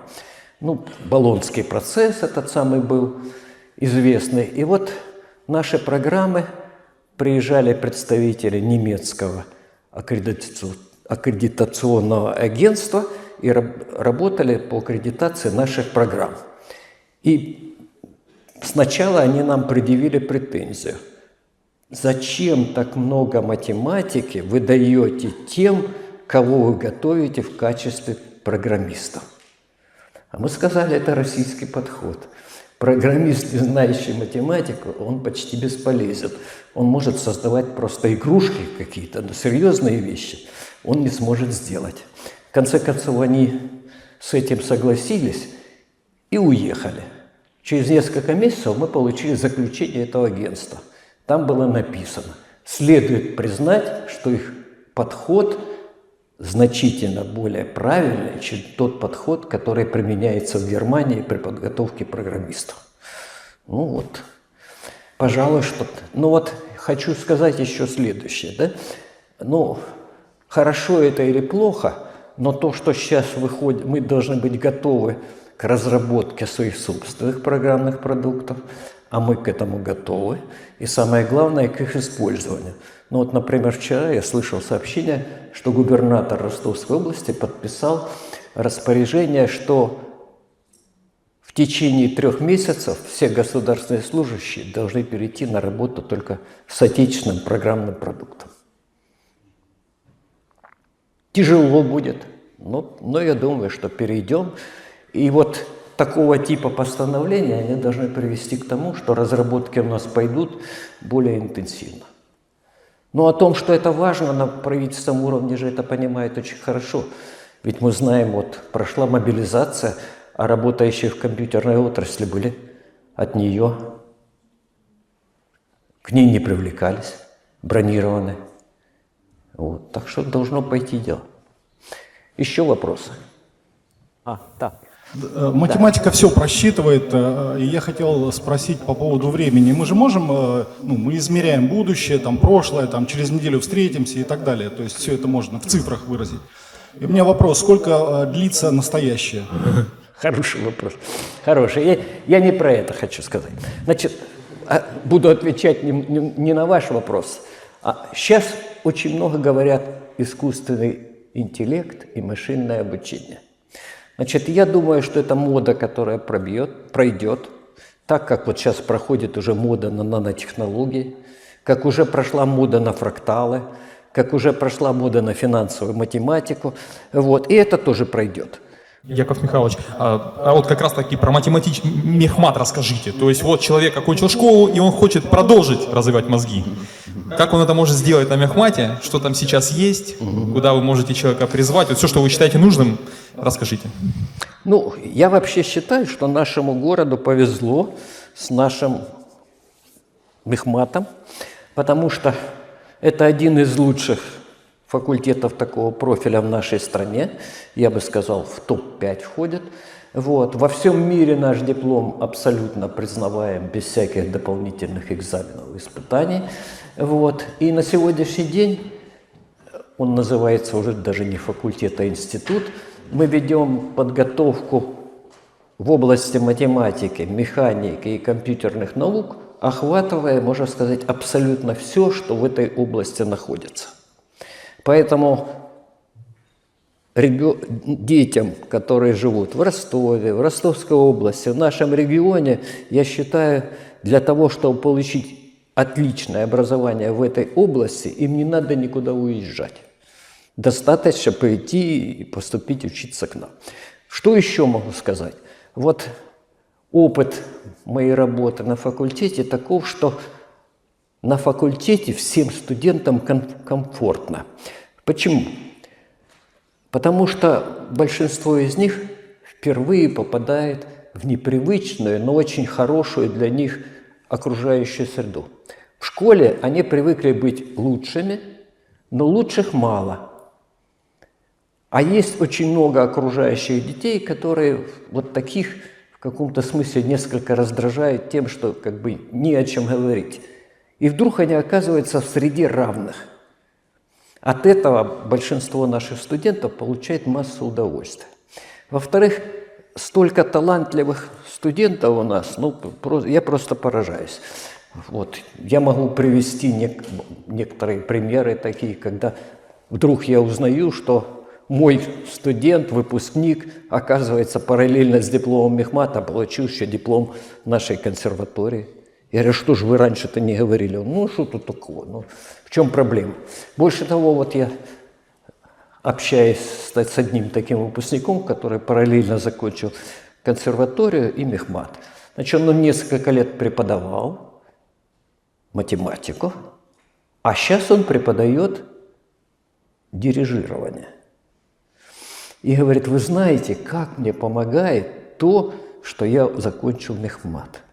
Ну, Болонский процесс этот самый был известный. И вот наши программы приезжали представители немецкого аккредитационного агентства и работали по аккредитации наших программ. И Сначала они нам предъявили претензию. Зачем так много математики вы даете тем, кого вы готовите в качестве программистов? А мы сказали, это российский подход. Программист, не знающий математику, он почти бесполезен. Он может создавать просто игрушки какие-то, но серьезные вещи он не сможет сделать. В конце концов, они с этим согласились и уехали. Через несколько месяцев мы получили заключение этого агентства. Там было написано, следует признать, что их подход значительно более правильный, чем тот подход, который применяется в Германии при подготовке программистов. Ну вот, пожалуй, что... Ну вот, хочу сказать еще следующее, да? Ну, хорошо это или плохо, но то, что сейчас выходит, мы должны быть готовы к разработке своих собственных программных продуктов, а мы к этому готовы. И самое главное, к их использованию. Ну вот, например, вчера я слышал сообщение, что губернатор Ростовской области подписал распоряжение, что в течение трех месяцев все государственные служащие должны перейти на работу только с отечественным программным продуктом. Тяжело будет, Но, но я думаю, что перейдем. И вот такого типа постановления они должны привести к тому, что разработки у нас пойдут более интенсивно. Но о том, что это важно, на правительственном уровне же это понимает очень хорошо. Ведь мы знаем, вот прошла мобилизация, а работающие в компьютерной отрасли были от нее, к ней не привлекались, бронированы. Вот. Так что должно пойти дело. Еще вопросы? А, так. Э, Математика все просчитывает, э, и я хотел спросить по поводу времени. Мы же можем, э, ну, мы измеряем будущее, там, прошлое, там, через неделю встретимся и так далее. То есть все это можно в цифрах выразить. И у меня вопрос, сколько длится настоящее? Хороший вопрос. Хороший. Я, я не про это хочу сказать. Значит, а, буду отвечать не, не, не на ваш вопрос. А сейчас очень много говорят искусственный интеллект и машинное обучение. Значит, я думаю, что это мода, которая пробьет, пройдет, так как вот сейчас проходит уже мода на нанотехнологии, как уже прошла мода на фракталы, как уже прошла мода на финансовую математику. Вот, и это тоже пройдет. Яков Михайлович, а, а вот как раз таки про математич... мехмат расскажите. То есть вот человек окончил школу, и он хочет продолжить развивать мозги. Как он это может сделать на мехмате? Что там сейчас есть? Куда вы можете человека призвать? Вот все, что вы считаете нужным, расскажите. Ну, я вообще считаю, что нашему городу повезло с нашим мехматом, потому что это один из лучших факультетов такого профиля в нашей стране, я бы сказал, в топ-5 входит. Вот. Во всем мире наш диплом абсолютно признаваем без всяких дополнительных экзаменов и испытаний. Вот. И на сегодняшний день, он называется уже даже не факультет, а институт, мы ведем подготовку в области математики, механики и компьютерных наук, охватывая, можно сказать, абсолютно все, что в этой области находится. Поэтому детям, которые живут в Ростове, в Ростовской области, в нашем регионе, я считаю, для того, чтобы получить отличное образование в этой области, им не надо никуда уезжать. Достаточно пойти и поступить учиться к нам. Что еще могу сказать? Вот опыт моей работы на факультете таков, что на факультете всем студентам комфортно. Почему? Потому что большинство из них впервые попадает в непривычную, но очень хорошую для них окружающую среду. В школе они привыкли быть лучшими, но лучших мало. А есть очень много окружающих детей, которые вот таких в каком-то смысле несколько раздражают тем, что как бы не о чем говорить. И вдруг они оказываются в среде равных. От этого большинство наших студентов получает массу удовольствия. Во-вторых, столько талантливых студентов у нас, ну, я просто поражаюсь. Вот. Я могу привести нек- некоторые примеры такие, когда вдруг я узнаю, что мой студент, выпускник, оказывается, параллельно с дипломом Мехмата получил еще диплом нашей консерватории. Я говорю, что же вы раньше-то не говорили? Ну, что тут такого? Ну, в чем проблема? Больше того, вот я общаюсь с одним таким выпускником, который параллельно закончил консерваторию и мехмат. Значит, он несколько лет преподавал математику, а сейчас он преподает дирижирование. И говорит, вы знаете, как мне помогает то, что я закончил мехмат –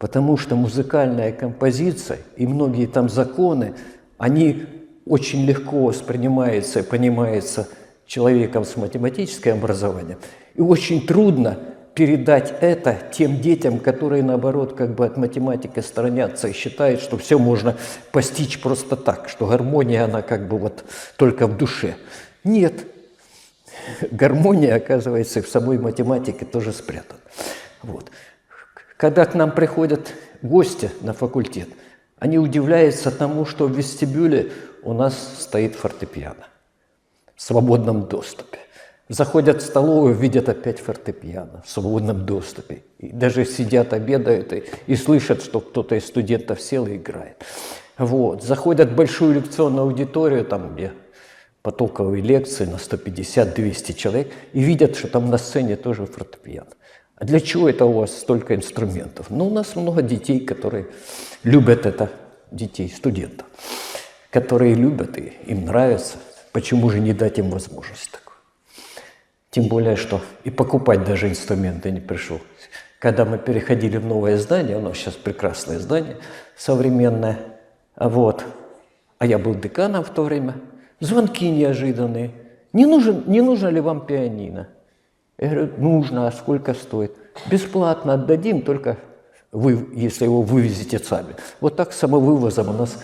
Потому что музыкальная композиция и многие там законы, они очень легко воспринимаются и понимаются человеком с математическим образованием. И очень трудно передать это тем детям, которые, наоборот, как бы от математики сторонятся и считают, что все можно постичь просто так, что гармония, она как бы вот только в душе. Нет. Гармония, оказывается, в самой математике тоже спрятана. Вот. Когда к нам приходят гости на факультет, они удивляются тому, что в вестибюле у нас стоит фортепиано в свободном доступе. Заходят в столовую, видят опять фортепиано в свободном доступе. И даже сидят, обедают и, и слышат, что кто-то из студентов сел и играет. Вот. Заходят в большую лекционную аудиторию, там, где потоковые лекции на 150-200 человек и видят, что там на сцене тоже фортепиано. А для чего это у вас столько инструментов? Ну, у нас много детей, которые любят это, детей, студентов, которые любят и им нравится. Почему же не дать им возможность такую? Тем более, что и покупать даже инструменты не пришел. Когда мы переходили в новое здание, нас сейчас прекрасное здание, современное, вот, а я был деканом в то время, звонки неожиданные. Не, нужен, не нужно ли вам пианино? Я говорю, нужно, а сколько стоит? Бесплатно отдадим, только вы, если его вывезете сами. Вот так с самовывозом у нас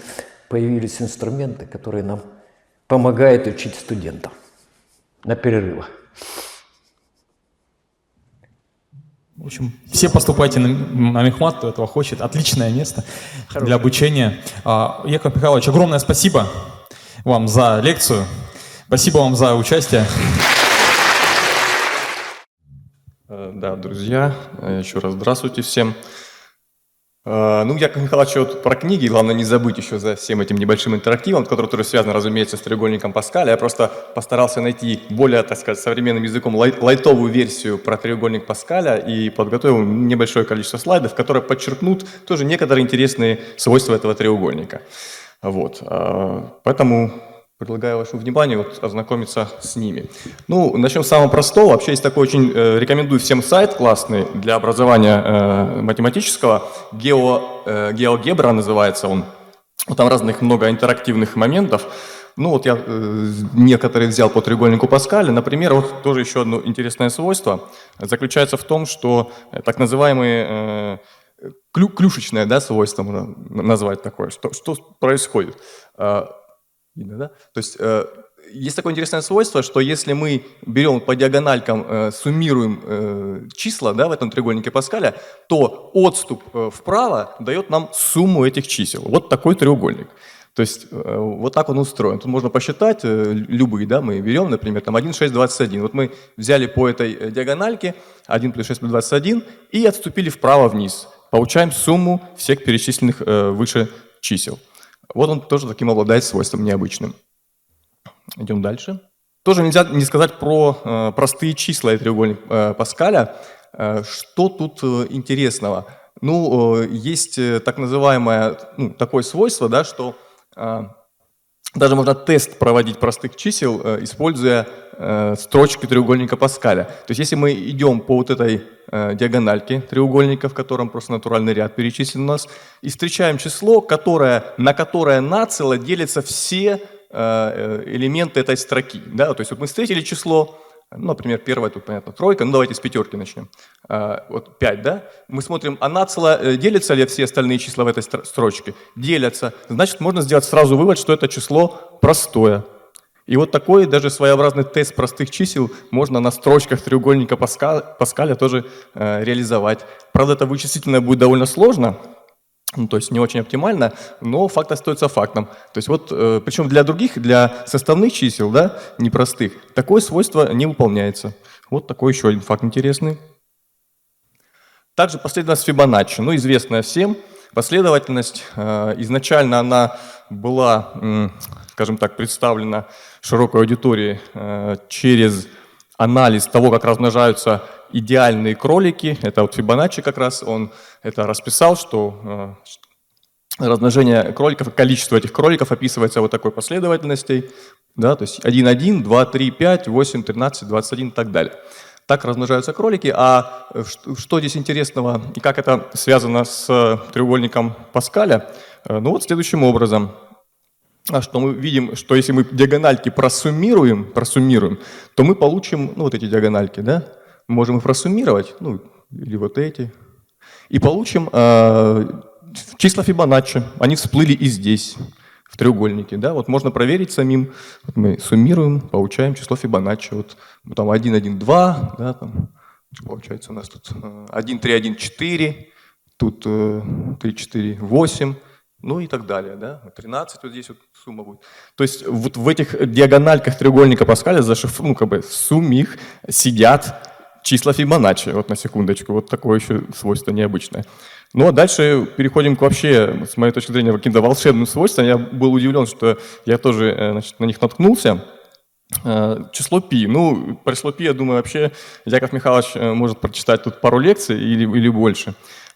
появились инструменты, которые нам помогают учить студентов на перерывах. В общем, все поступайте на, на Мехмат, кто этого хочет. Отличное место для обучения. А, Яков Михайлович, огромное спасибо вам за лекцию. Спасибо вам за участие. Э, Да, друзья, э, еще раз здравствуйте всем. Э, Ну, Яков Михайлович, вот про книги, главное не забыть еще за всем этим небольшим интерактивом, который связан, разумеется, с треугольником Паскаля. Я просто постарался найти более, так сказать, современным языком лай- лайтовую версию про треугольник Паскаля и подготовил небольшое количество слайдов, которые подчеркнут тоже некоторые интересные свойства этого треугольника. Вот. Поэтому предлагаю вашему вниманию вот ознакомиться с ними. Ну, начнем с самого простого. Вообще есть такой очень, э, рекомендую всем сайт классный для образования э, математического. Гео, э, GeoGebra называется он. Там разных много интерактивных моментов. Ну вот я э, некоторые взял по треугольнику Паскаля. Например, вот тоже еще одно интересное свойство заключается в том, что э, так называемые э, клю- клюшечное да, свойство можно назвать такое. Что, что происходит? Видно, да? То есть э, есть такое интересное свойство, что если мы берем по диагональкам, э, суммируем э, числа да, в этом треугольнике Паскаля, то отступ вправо дает нам сумму этих чисел. Вот такой треугольник. То есть вот так он устроен. Тут можно посчитать любые, да, мы берем, например, там 1, 6, 21. Вот мы взяли по этой диагональке 1 плюс 6 плюс 21 и отступили вправо-вниз. Получаем сумму всех перечисленных выше чисел. Вот он тоже таким обладает свойством необычным. Идем дальше. Тоже нельзя не сказать про э, простые числа и треугольник э, Паскаля. Э, что тут э, интересного? Ну, э, есть э, так называемое, ну, такое свойство, да, что э, даже можно тест проводить простых чисел, э, используя э, строчки треугольника Паскаля. То есть если мы идем по вот этой э, диагональке треугольника, в котором просто натуральный ряд перечислен у нас, и встречаем число, которое, на которое нацело делятся все элементы этой строки. Да? То есть вот мы встретили число, ну, например, первое тут, понятно, тройка, ну, давайте с пятерки начнем. А, вот 5, да? Мы смотрим, а нацело э, делятся ли все остальные числа в этой стро- строчке? Делятся. Значит, можно сделать сразу вывод, что это число простое. И вот такой даже своеобразный тест простых чисел можно на строчках треугольника Паскаля, Паскаля тоже э, реализовать. Правда, это вычислительно будет довольно сложно, ну, то есть не очень оптимально, но факт остается фактом. То есть вот, э, причем для других, для составных чисел, да, непростых, такое свойство не выполняется. Вот такой еще один факт интересный. Также последовательность Фибоначчи, ну, известная всем. Последовательность, э, изначально она была, м, скажем так, представлена широкой аудитории э, через анализ того, как размножаются идеальные кролики. Это вот Фибоначчи как раз, он это расписал, что э, размножение кроликов, количество этих кроликов описывается вот такой последовательностью, да, то есть 1, 1, 2, 3, 5, 8, 13, 21 и так далее. Так размножаются кролики. А э, что здесь интересного и как это связано с э, треугольником Паскаля? Ну вот следующим образом. А что мы видим, что если мы диагональки просуммируем, просуммируем, то мы получим, ну вот эти диагональки, да, можем их просуммировать, ну или вот эти, и получим э, числа Фибоначчи. Они всплыли и здесь, в треугольнике. Да? Вот можно проверить самим. Вот мы суммируем, получаем число Фибоначчи. Вот там 1, 1, 2, да, там, получается у нас тут э, 1, 3, 1, 4, тут э, 3, 4, 8, ну и так далее. Да? 13 вот здесь вот сумма будет. То есть вот в этих диагональках треугольника Паскаля, зашиф... ну как бы сумм их сидят числа Фибоначчи, вот на секундочку, вот такое еще свойство необычное. Ну а дальше переходим к вообще, с моей точки зрения, каким-то волшебным свойствам. Я был удивлен, что я тоже э, значит, на них наткнулся. Э, число пи. Ну, про число пи, я думаю, вообще Яков Михайлович э, может прочитать тут пару лекций или, или больше.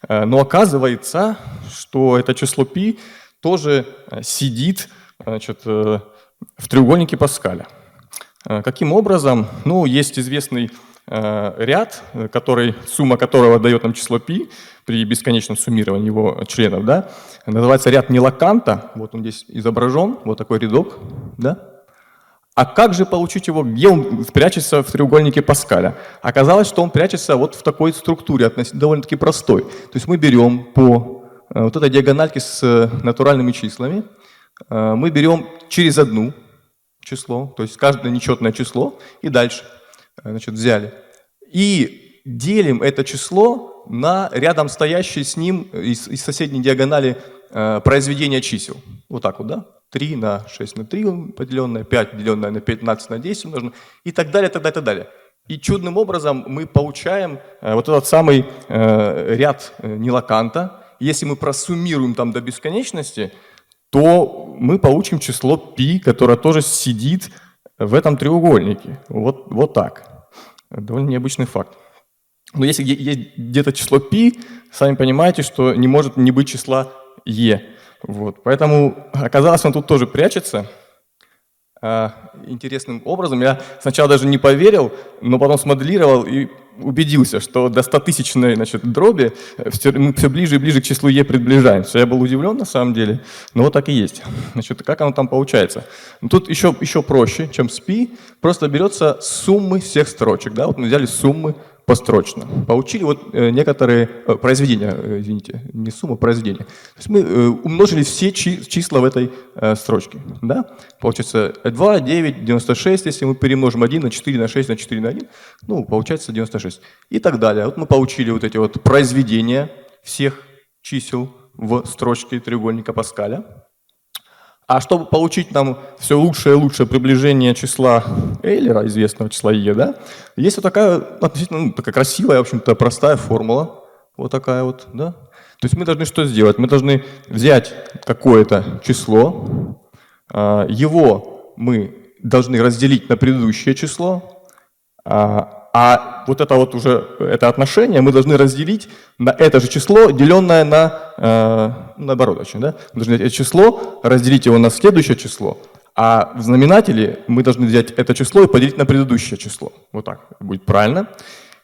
Но оказывается, что это число пи тоже сидит значит, в треугольнике Паскаля. Каким образом? Ну, есть известный ряд, э, который, сумма которого дает нам число π при бесконечном суммировании его членов, да, называется ряд Нилаканта, вот он здесь изображен, вот такой рядок, да, а как же получить его, где он прячется в треугольнике Паскаля? Оказалось, что он прячется вот в такой структуре, довольно-таки простой. То есть мы берем по э, вот этой диагональке с э, натуральными числами, мы берем через одну число, то есть каждое нечетное число, и дальше значит, взяли. И делим это число на рядом стоящие с ним из, из соседней диагонали э, произведения чисел. Вот так вот, да? 3 на 6 на 3 поделенное, 5 деленное на 15 на 10 умножено, и так далее, так далее, так далее. И чудным образом мы получаем э, вот этот самый э, ряд э, Нилаканта. Если мы просуммируем там до бесконечности, то мы получим число π, которое тоже сидит в этом треугольнике. Вот, вот так. Довольно необычный факт. Но если есть где-то число π, сами понимаете, что не может не быть числа e. Вот. Поэтому оказалось, он тут тоже прячется. А, интересным образом. Я сначала даже не поверил, но потом смоделировал и убедился, что до 100-тысячной значит, дроби э, всё- мы все ближе и ближе к числу Е приближаемся. Я был удивлен на самом деле, но вот так и есть. Значит, как оно там получается? Ну, Тут еще, еще проще, чем с π. Просто берется суммы всех строчек. Да? Вот мы взяли суммы построчно. Получили вот э, некоторые э, произведения, э, извините, не сумма, произведения. То есть мы умножили все чи- числа в этой строчке. Да? Получается 2, 9, 96, если мы перемножим 1 на 4, на 6, на 4, на 1, ну, получается 96. И так далее. Вот мы получили вот эти вот произведения всех чисел в строчке треугольника Паскаля. А чтобы получить нам все лучшее и лучшее приближение числа Эйлера, известного числа Е, да, есть вот такая относительно ну, такая красивая, в общем-то, простая формула. Вот такая вот, да. То есть мы должны что сделать? Мы должны взять какое-то число, а, его мы должны разделить на предыдущее число, а а вот это вот уже, это отношение мы должны разделить на это же число, деленное на, э, наоборот, очень, да? Мы должны взять это число, разделить его на следующее число, а в знаменателе мы должны взять это число и поделить на предыдущее число. Вот так будет правильно.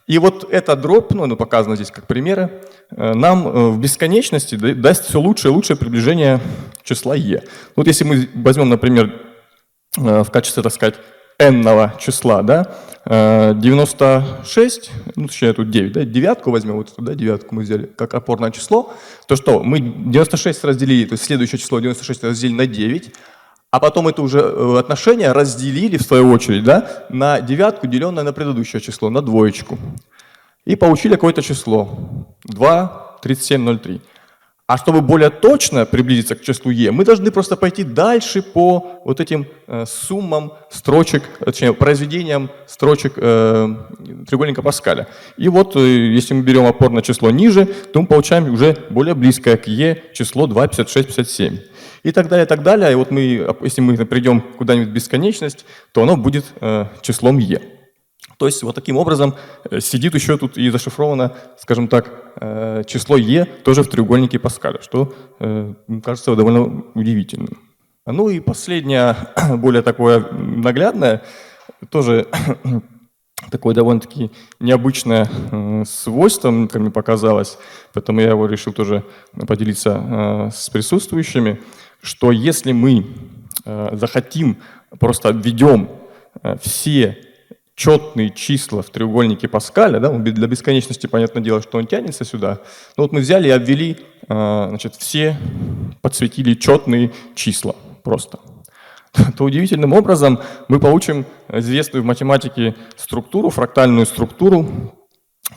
И вот эта дробь, ну, она показана здесь как примеры, э, нам э, в бесконечности да- даст все лучшее и лучшее приближение числа e. Вот если мы возьмем, например, э, в качестве, так сказать, n-ного числа, да, э, 96, ну, точнее, тут 9, да, девятку возьмем, вот эту, да, девятку мы взяли как опорное число, то что, мы 96 разделили, то есть следующее число 96 разделили на 9, а потом это уже э, отношение разделили, в свою очередь, да, на девятку, деленное на предыдущее число, на двоечку. И получили какое-то число. 2, 37, 03. А чтобы более точно приблизиться к числу e, мы должны просто пойти дальше по вот этим э, суммам строчек, э, точнее, произведениям строчек э, треугольника Паскаля. И вот, э, если мы берем опорное число ниже, то мы получаем уже более близкое к e число 2, 56, 57. И так далее, и так далее. И вот мы, если мы придем куда-нибудь в бесконечность, то оно будет э, числом e. То есть вот таким образом э, сидит еще тут и зашифровано, скажем так, э, число e тоже в треугольнике Паскаля, что э, кажется довольно удивительным. Ну и последнее, более такое наглядное, тоже такое довольно-таки необычное свойство, как мне показалось, поэтому я его решил тоже поделиться с присутствующими, что если мы захотим, просто введем все четные числа в треугольнике Паскаля, да, для бесконечности, понятное дело, что он тянется сюда. Но вот мы взяли и обвели, э, значит, все подсветили четные числа просто. То удивительным образом мы получим известную в математике структуру, фрактальную структуру,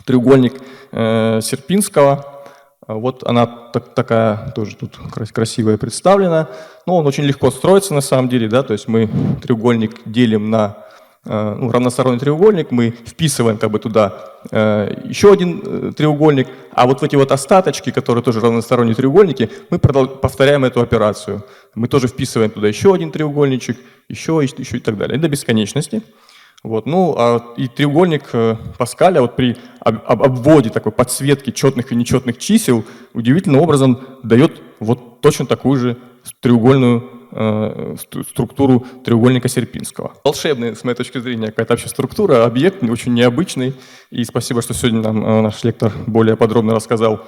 треугольник э, Серпинского. Вот она так- такая тоже тут крас- красивая представлена. Но он очень легко строится на самом деле, да, то есть мы треугольник делим на ну, равносторонний треугольник, мы вписываем как бы туда э, еще один э, треугольник, а вот в эти вот остаточки, которые тоже равносторонние треугольники, мы повторяем эту операцию. Мы тоже вписываем туда еще один треугольничек, еще, еще и так далее, и до бесконечности. Вот, ну, а и треугольник э, Паскаля вот при об- об- обводе такой подсветки четных и нечетных чисел удивительным образом дает вот точно такую же треугольную э, стру- структуру треугольника Серпинского. Волшебная, с моей точки зрения, какая-то вообще структура, объект очень необычный. И спасибо, что сегодня нам э, наш лектор более подробно рассказал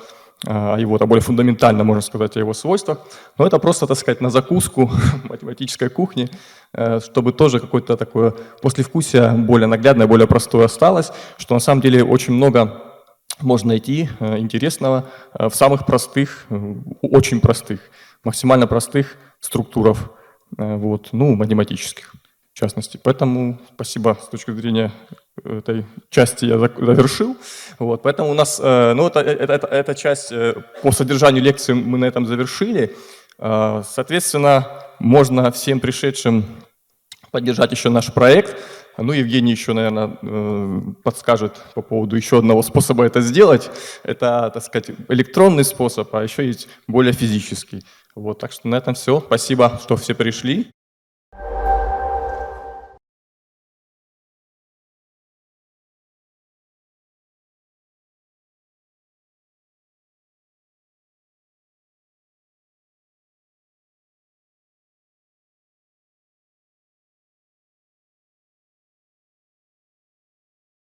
о его, а более фундаментально, можно сказать, о его свойствах. Но это просто, так сказать, на закуску математической кухни, э, чтобы тоже какое-то такое послевкусие более наглядное, более простое осталось, что на самом деле очень много можно найти э, интересного э, в самых простых, э, очень простых, максимально простых структурах, э, вот, ну, математических в частности. Поэтому спасибо с точки зрения этой части я завершил. Вот, поэтому у нас, э, ну, это, это, это- эта часть э, по содержанию лекции мы на этом завершили. Э, Соответственно, можно всем пришедшим поддержать еще наш проект. Ну, Евгений еще, наверное, э, подскажет по поводу еще одного способа это сделать. Это, так сказать, электронный способ, а еще есть более физический. Вот, так что на этом все. Спасибо, что все пришли.